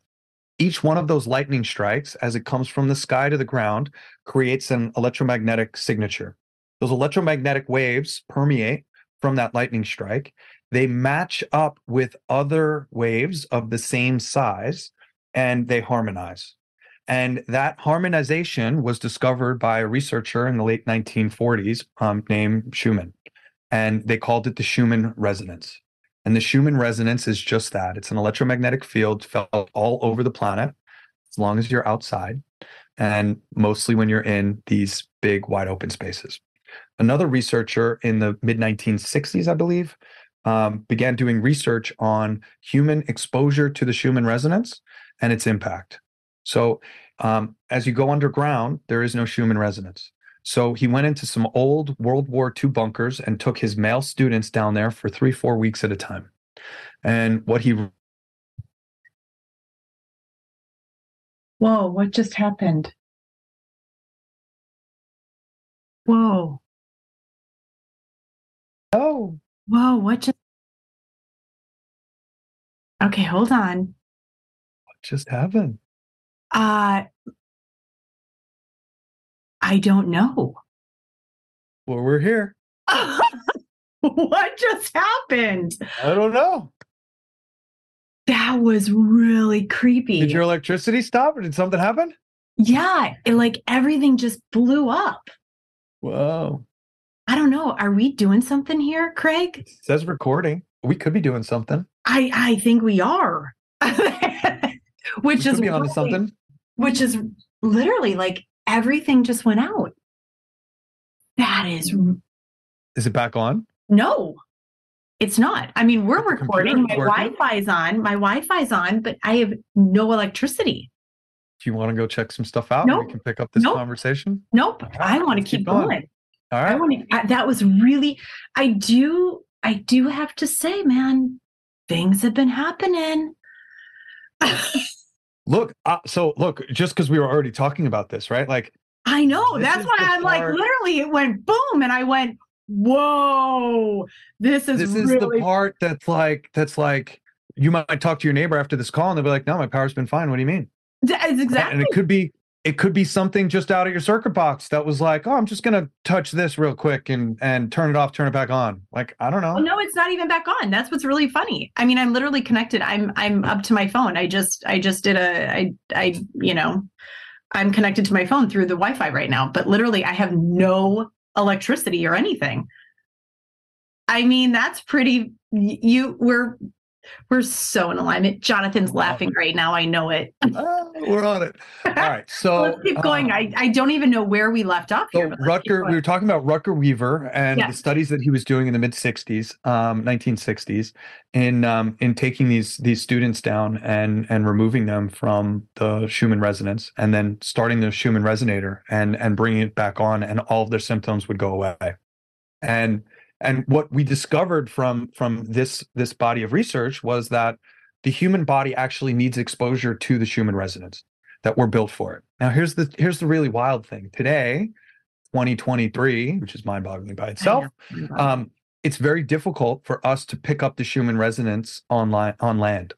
Each one of those lightning strikes, as it comes from the sky to the ground, creates an electromagnetic signature. Those electromagnetic waves permeate from that lightning strike. They match up with other waves of the same size and they harmonize. And that harmonization was discovered by a researcher in the late 1940s um, named Schumann. And they called it the Schumann resonance. And the Schumann resonance is just that it's an electromagnetic field felt all over the planet, as long as you're outside, and mostly when you're in these big, wide open spaces. Another researcher in the mid 1960s, I believe, um, began doing research on human exposure to the Schumann resonance and its impact. So, um, as you go underground, there is no Schumann resonance. So he went into some old World War II bunkers and took his male students down there for three, four weeks at a time. And what he Whoa, what just happened? Whoa. Oh. Whoa, what just Okay, hold on What just happened? Uh, I don't know. Well, we're here. what just happened? I don't know. That was really creepy. Did your electricity stop or did something happen? Yeah, it, like everything just blew up. Whoa. I don't know. Are we doing something here, Craig? It says recording. We could be doing something. I I think we are. which We is really- something. Which is literally like everything just went out. That is Is it back on? no. It's not. I mean, we're recording. My working. Wi-Fi's on. My Wi-Fi's on, but I have no electricity. Do you want to go check some stuff out? Nope. We can pick up this Nope. conversation. Nope. I want to keep keep going. going. All I want to. That was really. I do. I do have to say, man, things have been happening. Look, uh, so look, just because we were already talking about this, right? Like, I know. That's why I'm like, literally, it went boom, and I went, "Whoa, this is this is really the part that's like, that's like, you might talk to your neighbor after this call and they'll be like, no, my power's been fine. What do you mean? That is exactly And it could be, it could be something just out of your circuit box that was like, oh, I'm just to touch this real quick and, and turn it off, turn it back on. Like, I don't know. Oh, no, it's not even back on. That's what's really funny. I mean, I'm literally connected. I'm I'm up to my phone. I just I just did a I I you know, I'm connected to my phone through the Wi-Fi right now, but literally I have no electricity or anything. I mean, that's pretty you we're we're so in alignment. Jonathan's laughing right now. I know it. Ah, we're on it. All right. So Let's keep going. uh, I, I don't even know where we left off. So Rutger, we were talking about Rutger Wever and Yeah. the studies that he was doing in the mid '60s, um, 1960s, in um, in taking these these students down and and removing them from the Schumann resonance, and then starting the Schumann resonator and and bringing it back on, and all of their symptoms would go away. And and what we discovered from from this this body of research was that the human body actually needs exposure to the Schumann resonance that we're built for it. Now here's the here's the really wild thing. Today, 2023, which is mind-boggling by itself, um, it's very difficult for us to pick up the Schumann resonance online on land.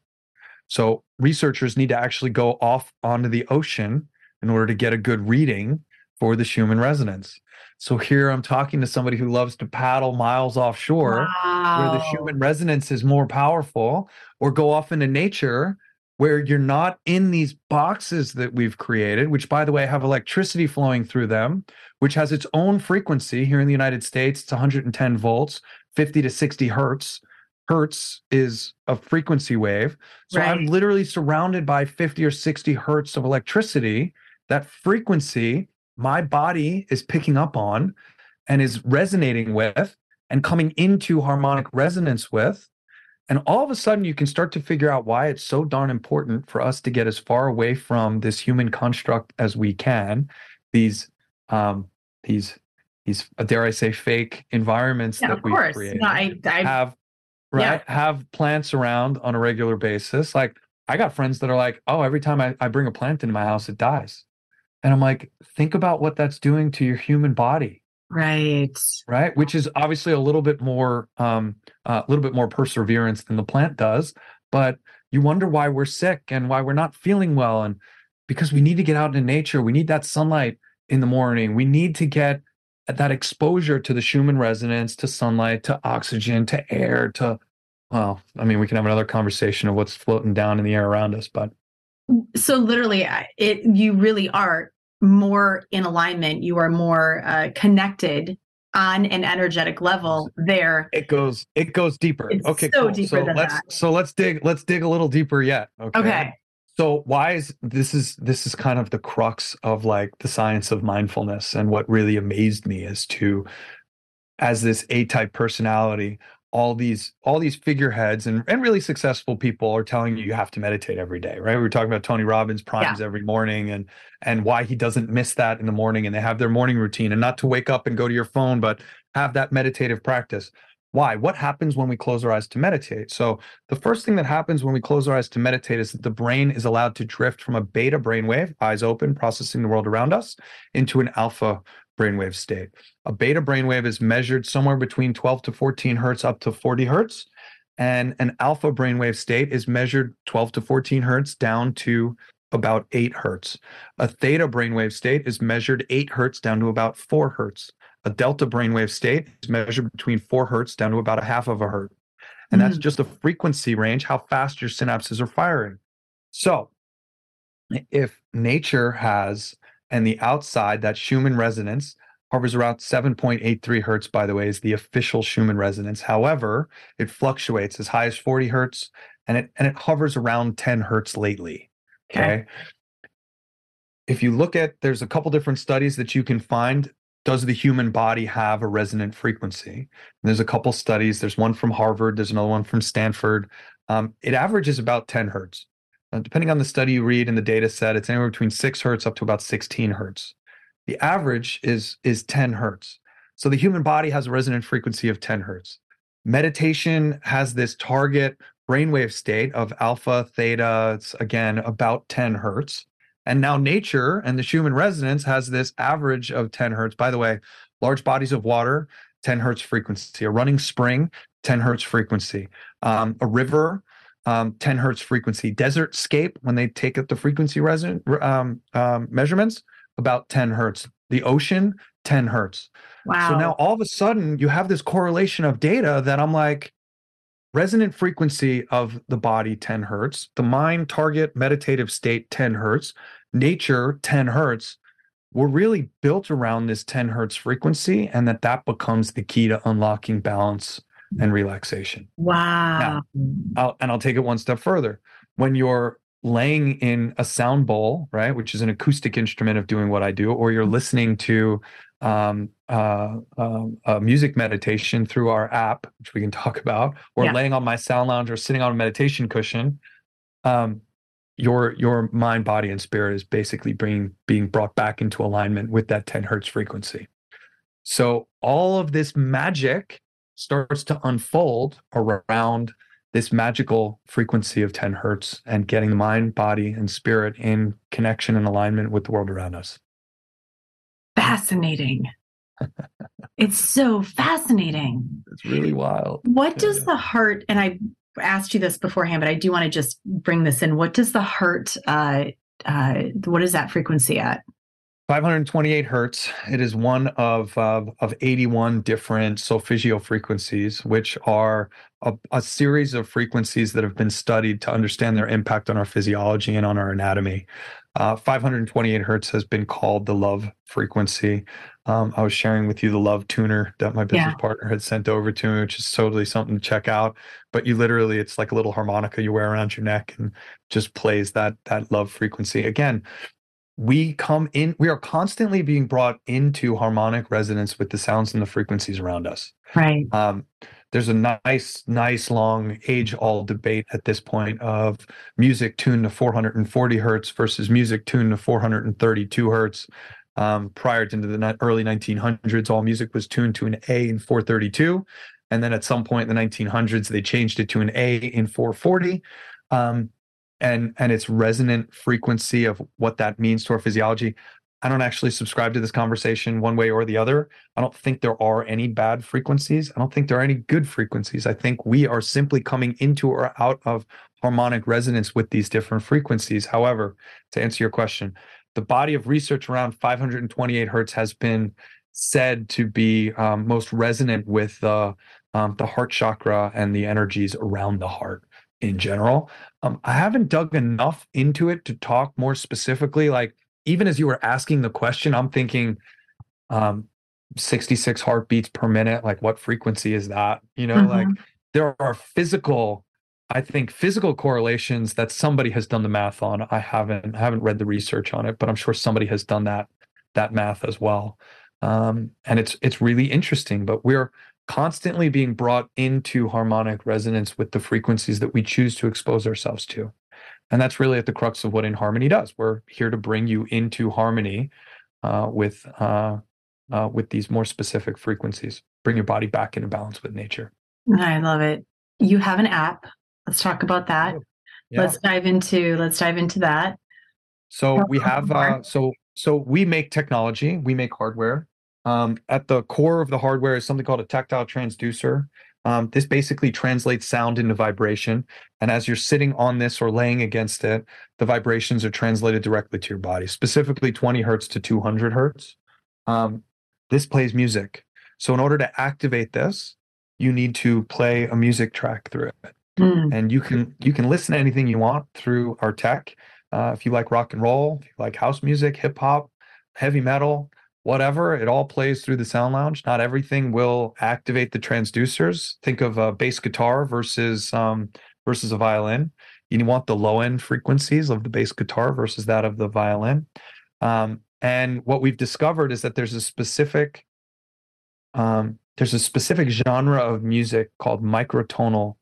So researchers need to actually go off onto the ocean in order to get a good reading for the Schumann resonance. So here I'm talking to somebody who loves to paddle miles offshore where the Wow. Schumann resonance is more powerful, or go off into nature where you're not in these boxes that we've created, which, by the way, have electricity flowing through them, which has its own frequency. Here in the United States, it's 110 volts, 50 to 60 hertz. Hertz is a frequency wave. So I'm literally surrounded by 50 or 60 hertz of electricity. That frequency, my body is picking up on and is resonating with and coming into harmonic resonance with. And all of a sudden, you can start to figure out why it's so darn important for us to get as far away from this human construct as we can. These, um, these, these, dare I say, fake environments Yeah, that of we've course. No, I, I have, Yeah. Have plants around on a regular basis. Like I got friends that are like, oh, every time I, I bring a plant into my house, it dies. And I'm like, think about what that's doing to your human body right. right which is obviously a little bit more um uh, a little bit more perseverance than the plant does but you wonder why we're sick and why we're not feeling well and because we need to get out into nature we need that sunlight in the morning we need to get that exposure to the schumann resonance to sunlight to oxygen to air to well i mean we can have another conversation of what's floating down in the air around us but So literally, it you really are more in alignment. You are more uh, connected on an energetic level there. it goes it goes deeper It's okay so cool. deeper so than let's that. so let's dig let's dig a little deeper yet Okay. So why is this is this is kind of the crux of like the science of mindfulness and what really amazed me is to as this A-type personality all these all these figureheads and, and really successful people are telling you you have to meditate every day right? We were talking about tony robbins primes every morning and and why he doesn't miss that in the morning and they have their morning routine and not to wake up and go to your phone but have that meditative practice. Why? What happens when we close our eyes to meditate? So the first thing that happens when we close our eyes to meditate is that the brain is allowed to drift from a beta brainwave, eyes open, processing the world around us, into an alpha brainwave state. A beta brainwave is measured somewhere between 12 to 14 hertz up to 40 hertz. And an alpha brainwave state is measured 12 to 14 hertz down to about 8 hertz. A theta brainwave state is measured 8 hertz down to about 4 hertz. A delta brainwave state is measured between 4 hertz down to about a half of a hertz. And that's Mhm. just a frequency range, how fast your synapses are firing. So if nature has and the outside, that Schumann resonance, hovers around 7.83 hertz, by the way, is the official Schumann resonance. However, it fluctuates as high as 40 hertz and it and it hovers around 10 hertz lately. Okay. okay. If you look at there's a couple different studies that you can find. Does the human body have a resonant frequency? And there's a couple studies. There's one from Harvard. There's another one from Stanford. Um, it averages about 10 hertz. Uh, depending on the study you read and the data set, it's anywhere between six hertz up to about 16 hertz. The average is is 10 hertz. So the human body has a resonant frequency of 10 hertz. Meditation has this target brainwave state of alpha, theta, it's again about 10 hertz. And now nature and the Schumann resonance has this average of 10 hertz. By the way, large bodies of water, 10 hertz frequency. A running spring, 10 hertz frequency. Um, a river, um, 10 hertz frequency. Desert scape, when they take up the frequency resonant um, um, measurements, about 10 hertz. The ocean, 10 hertz. Wow. So now all of a sudden you have this correlation of data that I'm like, resonant frequency of the body 10 hertz, the mind target meditative state 10 hertz, nature 10 hertz. We're really built around this 10 hertz frequency, and that that becomes the key to unlocking balance and relaxation. Wow. Now, I'll, and I'll take it one step further. When you're laying in a sound bowl, right, which is an acoustic instrument of doing what I do, or you're listening to um, uh, uh, music meditation through our app, which we can talk about, or yeah. laying on my sound lounge or sitting on a meditation cushion, um, your your mind, body, and spirit is basically being being brought back into alignment with that 10 hertz frequency. So all of this magic starts to unfold around this magical frequency of 10 hertz and getting the mind, body, and spirit in connection and alignment with the world around us. Fascinating. it's so fascinating. It's really wild. What yeah, does the heart, and I asked you this beforehand, but I do want to just bring this in. What does the heart, uh, uh, what is that frequency at? 528 hertz. It is one of uh, of 81 different solfeggio frequencies, which are a, a, series of frequencies that have been studied to understand their impact on our physiology and on our anatomy. Uh, 528 hertz has been called the love frequency. Um, I was sharing with you the love tuner that my business yeah. partner had sent over to me, which is totally something to check out. But you literally, it's like a little harmonica you wear around your neck and just plays that that love frequency. Again, we come in we are constantly being brought into harmonic resonance with the sounds and the frequencies around us. Right. Um, there's a nice nice long age old debate at this point of music tuned to 440 hertz versus music tuned to 432 hertz. Um, prior to the early 1900s all music was tuned to an a in 432 and then at some point in the 1900s they changed it to an a in 440 um, and and its resonant frequency of what that means to our physiology. I don't actually subscribe to this conversation one way or the other. I don't think there are any bad frequencies. I don't think there are any good frequencies. I think we are simply coming into or out of harmonic resonance with these different frequencies. However to answer your question the body of research around 528 hertz has been said to be um, most resonant with the um, the heart chakra and the energies around the heart in general. Um, I haven't dug enough into it to talk more specifically. Like even as you were asking the question, I'm thinking um, 66 heartbeats per minute. Like what frequency is that? You know, mm-hmm. like there are physical, I think physical correlations that somebody has done the math on. I haven't I haven't read the research on it, but I'm sure somebody has done that that math as well. Um, and it's it's really interesting. But we're constantly being brought into harmonic resonance with the frequencies that we choose to expose ourselves to. And that's really at the crux of what inHarmony does. We're here to bring you into harmony uh, with uh, uh, with these more specific frequencies. Bring your body back into balance with nature. I love it. You have an app. Let's talk about that. Yeah. Let's dive into let's dive into that. So we have uh, so so we make technology. We make hardware. Um, at the core of the hardware is something called a tactile transducer. Um, this basically translates sound into vibration. And as you're sitting on this or laying against it, the vibrations are translated directly to your body, specifically 20 hertz to 200 hertz. Um, this plays music. So, in order to activate this, you need to play a music track through it. Mm. And you can you can listen to anything you want through our tech. Uh, if you like rock and roll, if you like house music, hip hop, heavy metal, whatever. It all plays through the sound lounge. Not everything will activate the transducers. Think of a bass guitar versus um, versus a violin. You want the low end frequencies of the bass guitar versus that of the violin. Um, and what we've discovered is that there's a specific um, there's a specific genre of music called microtonal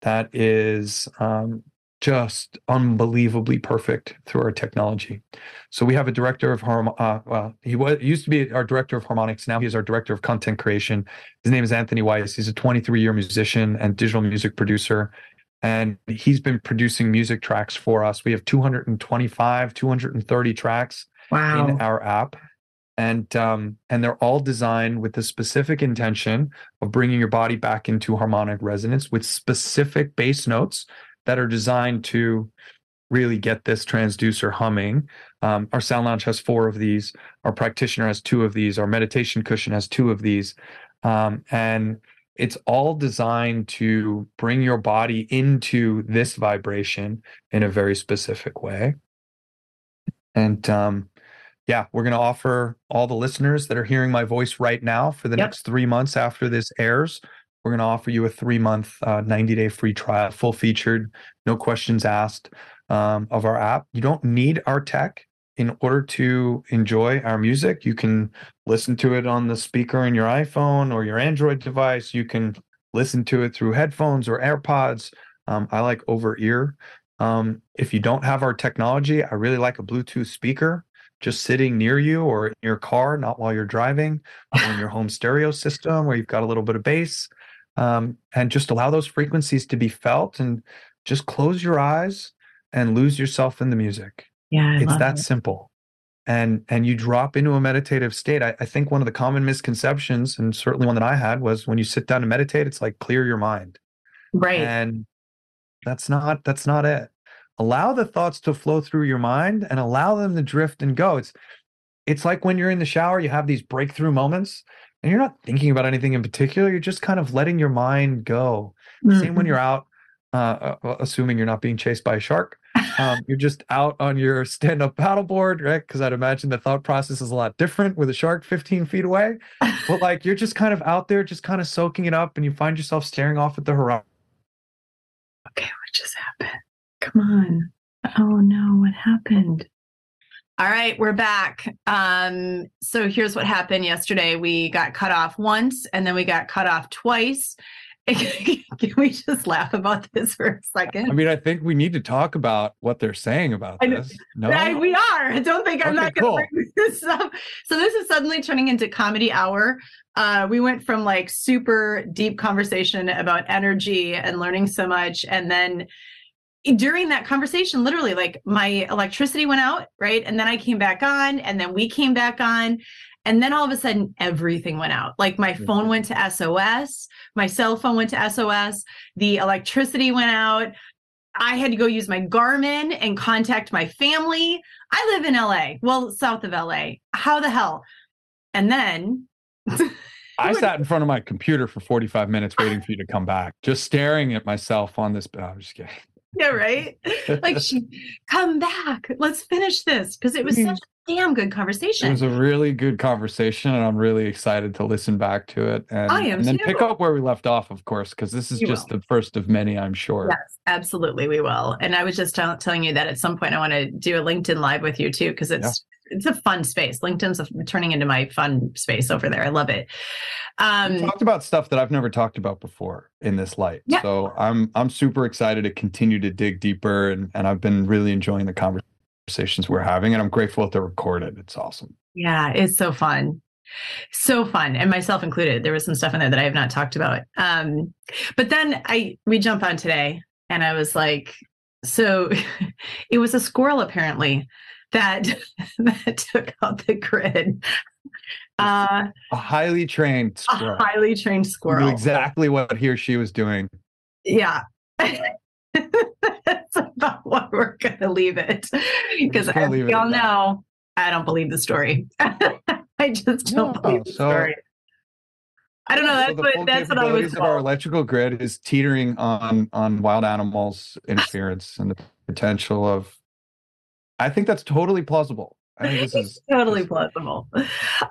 that is um, just unbelievably perfect through our technology. So we have a director of harm. Uh, well, he was used to be our director of harmonics. Now he's our director of content creation. His name is Anthony Weiss. He's a 23 year musician and digital music producer, and he's been producing music tracks for us. We have 225, 230 tracks wow. in our app. And um, and they're all designed with the specific intention of bringing your body back into harmonic resonance with specific bass notes that are designed to really get this transducer humming. Um, our sound lounge has four of these. Our practitioner has two of these. Our meditation cushion has two of these. Um, and it's all designed to bring your body into this vibration in a very specific way. And um, yeah, we're going to offer all the listeners that are hearing my voice right now for the yep. next three months after this airs we're going to offer you a three month, uh, 90 day free trial, full featured, no questions asked um, of our app. You don't need our tech in order to enjoy our music. You can listen to it on the speaker in your iPhone or your Android device. You can listen to it through headphones or AirPods. Um, I like over ear. Um, if you don't have our technology, I really like a Bluetooth speaker just sitting near you or in your car, not while you're driving, or in your home stereo system where you've got a little bit of bass um, and just allow those frequencies to be felt and just close your eyes and lose yourself in the music. Yeah, I it's that it. simple. And and you drop into a meditative state. I, I think one of the common misconceptions, and certainly one that I had, was when you sit down to meditate, it's like clear your mind. Right. And that's not that's not it. Allow the thoughts to flow through your mind and allow them to drift and go. It's it's like when you're in the shower, you have these breakthrough moments and you're not thinking about anything in particular. You're just kind of letting your mind go. Mm-hmm. Same when you're out, uh, uh assuming you're not being chased by a shark. Um, you're just out on your stand up paddleboard, right? Because I'd imagine the thought process is a lot different with a shark 15 feet away. But like you're just kind of out there, just kind of soaking it up, and you find yourself staring off at the horizon. Okay, what just happened? Come on. Oh no, what happened? All right, we're back. Um, so here's what happened yesterday. We got cut off once and then we got cut off twice. Can we just laugh about this for a second? I mean, I think we need to talk about what they're saying about this. No, I, we are. I don't think I'm okay, not going to cool. bring this up. So this is suddenly turning into comedy hour. Uh, we went from like super deep conversation about energy and learning so much, and then during that conversation, literally, like my electricity went out, right? And then I came back on, and then we came back on. And then all of a sudden, everything went out. Like my mm-hmm. phone went to SOS, my cell phone went to SOS, the electricity went out. I had to go use my Garmin and contact my family. I live in LA, well, south of LA. How the hell? And then I sat in front of my computer for 45 minutes waiting for you to come back, just staring at myself on this. Oh, I'm just kidding yeah, right. Like she come back. Let's finish this because it was hmm. such a damn good conversation. It was a really good conversation, and I'm really excited to listen back to it. And, I am and then too. pick up where we left off, of course, because this is you just will. the first of many, I'm sure. Yes, absolutely, we will. And I was just t- telling you that at some point I want to do a LinkedIn live with you too, because it's it's a fun space. LinkedIn's turning into my fun space over there. I love it. Um, we talked about stuff that I've never talked about before in this light. Yeah. So I'm I'm super excited to continue to dig deeper, and and I've been really enjoying the conversations we're having, and I'm grateful that they're recorded. It's awesome. Yeah, it's so fun so fun and myself included there was some stuff in there that i have not talked about um but then i we jump on today and i was like so it was a squirrel apparently that that took out the grid. Uh, a highly trained squirrel. A highly trained squirrel. Knew exactly what he or she was doing. Yeah. That's about what we're gonna leave it. Because as we all know, I don't believe the story. I just don't no, believe the so, story. I don't know. That's so what that's what I was. Of our electrical grid is teetering on on wild animals interference and the potential of I think that's totally plausible. I think this is totally plausible.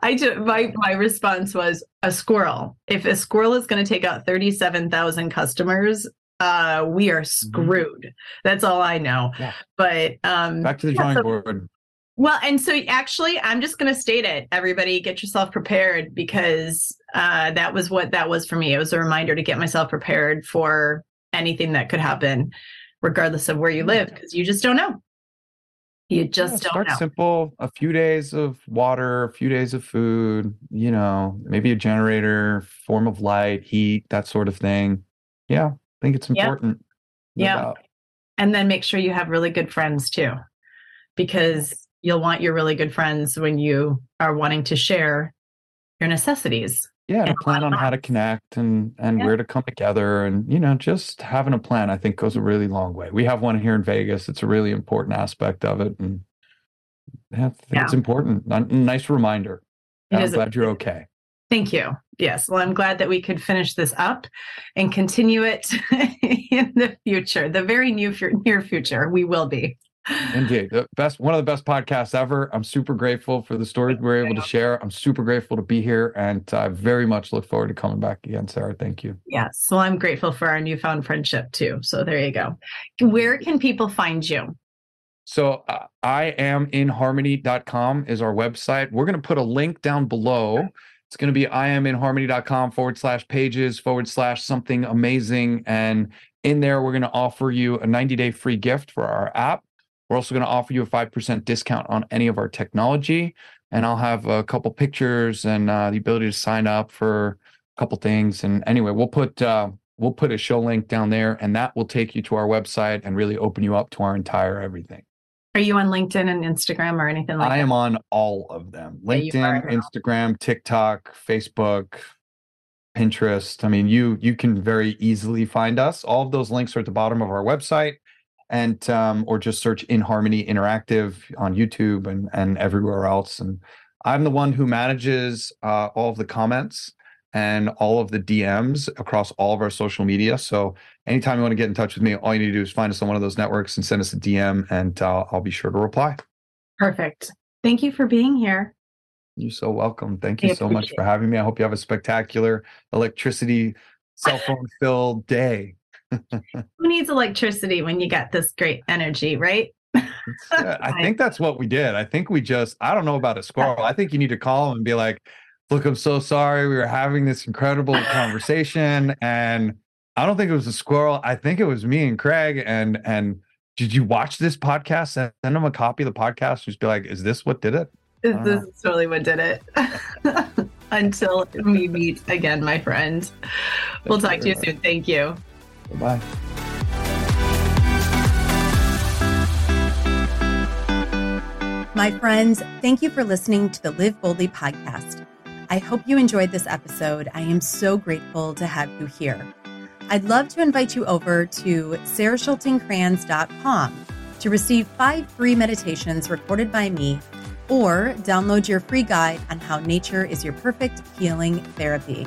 I just, my my response was a squirrel. If a squirrel is going to take out thirty seven thousand customers, uh, we are mm-hmm. screwed. Mm-hmm. That's all I know. Yeah. But um, back to the drawing yeah, so, board. Well, and so actually, I'm just going to state it. Everybody, get yourself prepared because uh, that was what that was for me. It was a reminder to get myself prepared for anything that could happen, regardless of where you live, because you just don't know. You just yeah, don't start know. simple. A few days of water, a few days of food. You know, maybe a generator, form of light, heat, that sort of thing. Yeah, I think it's important. Yeah. And then make sure you have really good friends too, because you'll want your really good friends when you are wanting to share your necessities yeah to plan on how to connect and and yeah. where to come together and you know just having a plan i think goes a really long way. We have one here in vegas it's a really important aspect of it and yeah, I think yeah. it's important nice reminder. I'm glad you're okay. Thank you. Yes. Well i'm glad that we could finish this up and continue it in the future the very new near future. We will be Indeed, the best one of the best podcasts ever. I'm super grateful for the stories we are able to share. I'm super grateful to be here, and I very much look forward to coming back again, Sarah. Thank you. Yes, well, I'm grateful for our newfound friendship too. So there you go. Where can people find you? So uh, I am in harmony.com is our website. We're going to put a link down below. It's going to be I am in harmony.com forward slash pages forward slash something amazing. And in there, we're going to offer you a 90 day free gift for our app. We're also going to offer you a 5% discount on any of our technology. And I'll have a couple pictures and uh, the ability to sign up for a couple things. And anyway, we'll put uh, we'll put a show link down there, and that will take you to our website and really open you up to our entire everything. Are you on LinkedIn and Instagram or anything like I that? I am on all of them LinkedIn, Instagram, TikTok, Facebook, Pinterest. I mean, you you can very easily find us. All of those links are at the bottom of our website and um, or just search inHarmony Interactive on youtube and and everywhere else. And i'm the one who manages uh, all of the comments and all of the dms across all of our social media. So anytime you want to get in touch with me all you need to do is find us on one of those networks and send us a dm and uh, i'll be sure to reply. Perfect. Thank you for being here. You're so welcome. Thank you I so much for having me. I hope you have a spectacular electricity cell phone filled day who needs electricity when you got this great energy, right? uh, I think that's what we did. I think we just, I don't know about a squirrel. I think you need to call him and be like, look, I'm so sorry. We were having this incredible conversation. And I don't think it was a squirrel. I think it was me and Craig. And, and, did you watch this podcast? Send them a copy of the podcast. Just be like, is this what did it? This is totally what did it. Until we meet again, my friend. We'll talk to you soon. Thank you. Bye. My friends, thank you for listening to the Live Boldly podcast. I hope you enjoyed this episode. I am so grateful to have you here. I'd love to invite you over to sarahschultencrans.com to receive five free meditations recorded by me or download your free guide on how nature is your perfect healing therapy.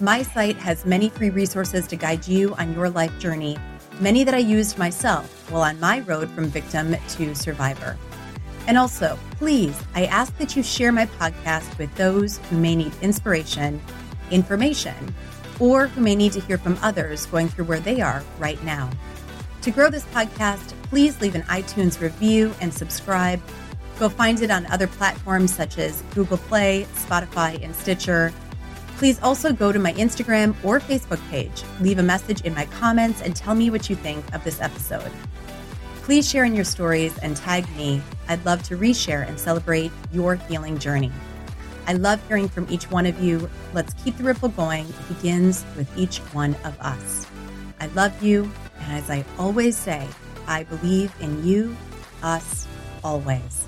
My site has many free resources to guide you on your life journey, many that I used myself while on my road from victim to survivor. And also, please, I ask that you share my podcast with those who may need inspiration, information, or who may need to hear from others going through where they are right now. To grow this podcast, please leave an iTunes review and subscribe. Go find it on other platforms such as Google Play, Spotify, and Stitcher Please also go to my Instagram or Facebook page, leave a message in my comments, and tell me what you think of this episode. Please share in your stories and tag me. I'd love to reshare and celebrate your healing journey. I love hearing from each one of you. Let's keep the ripple going. It begins with each one of us. I love you. And as I always say, I believe in you, us, always.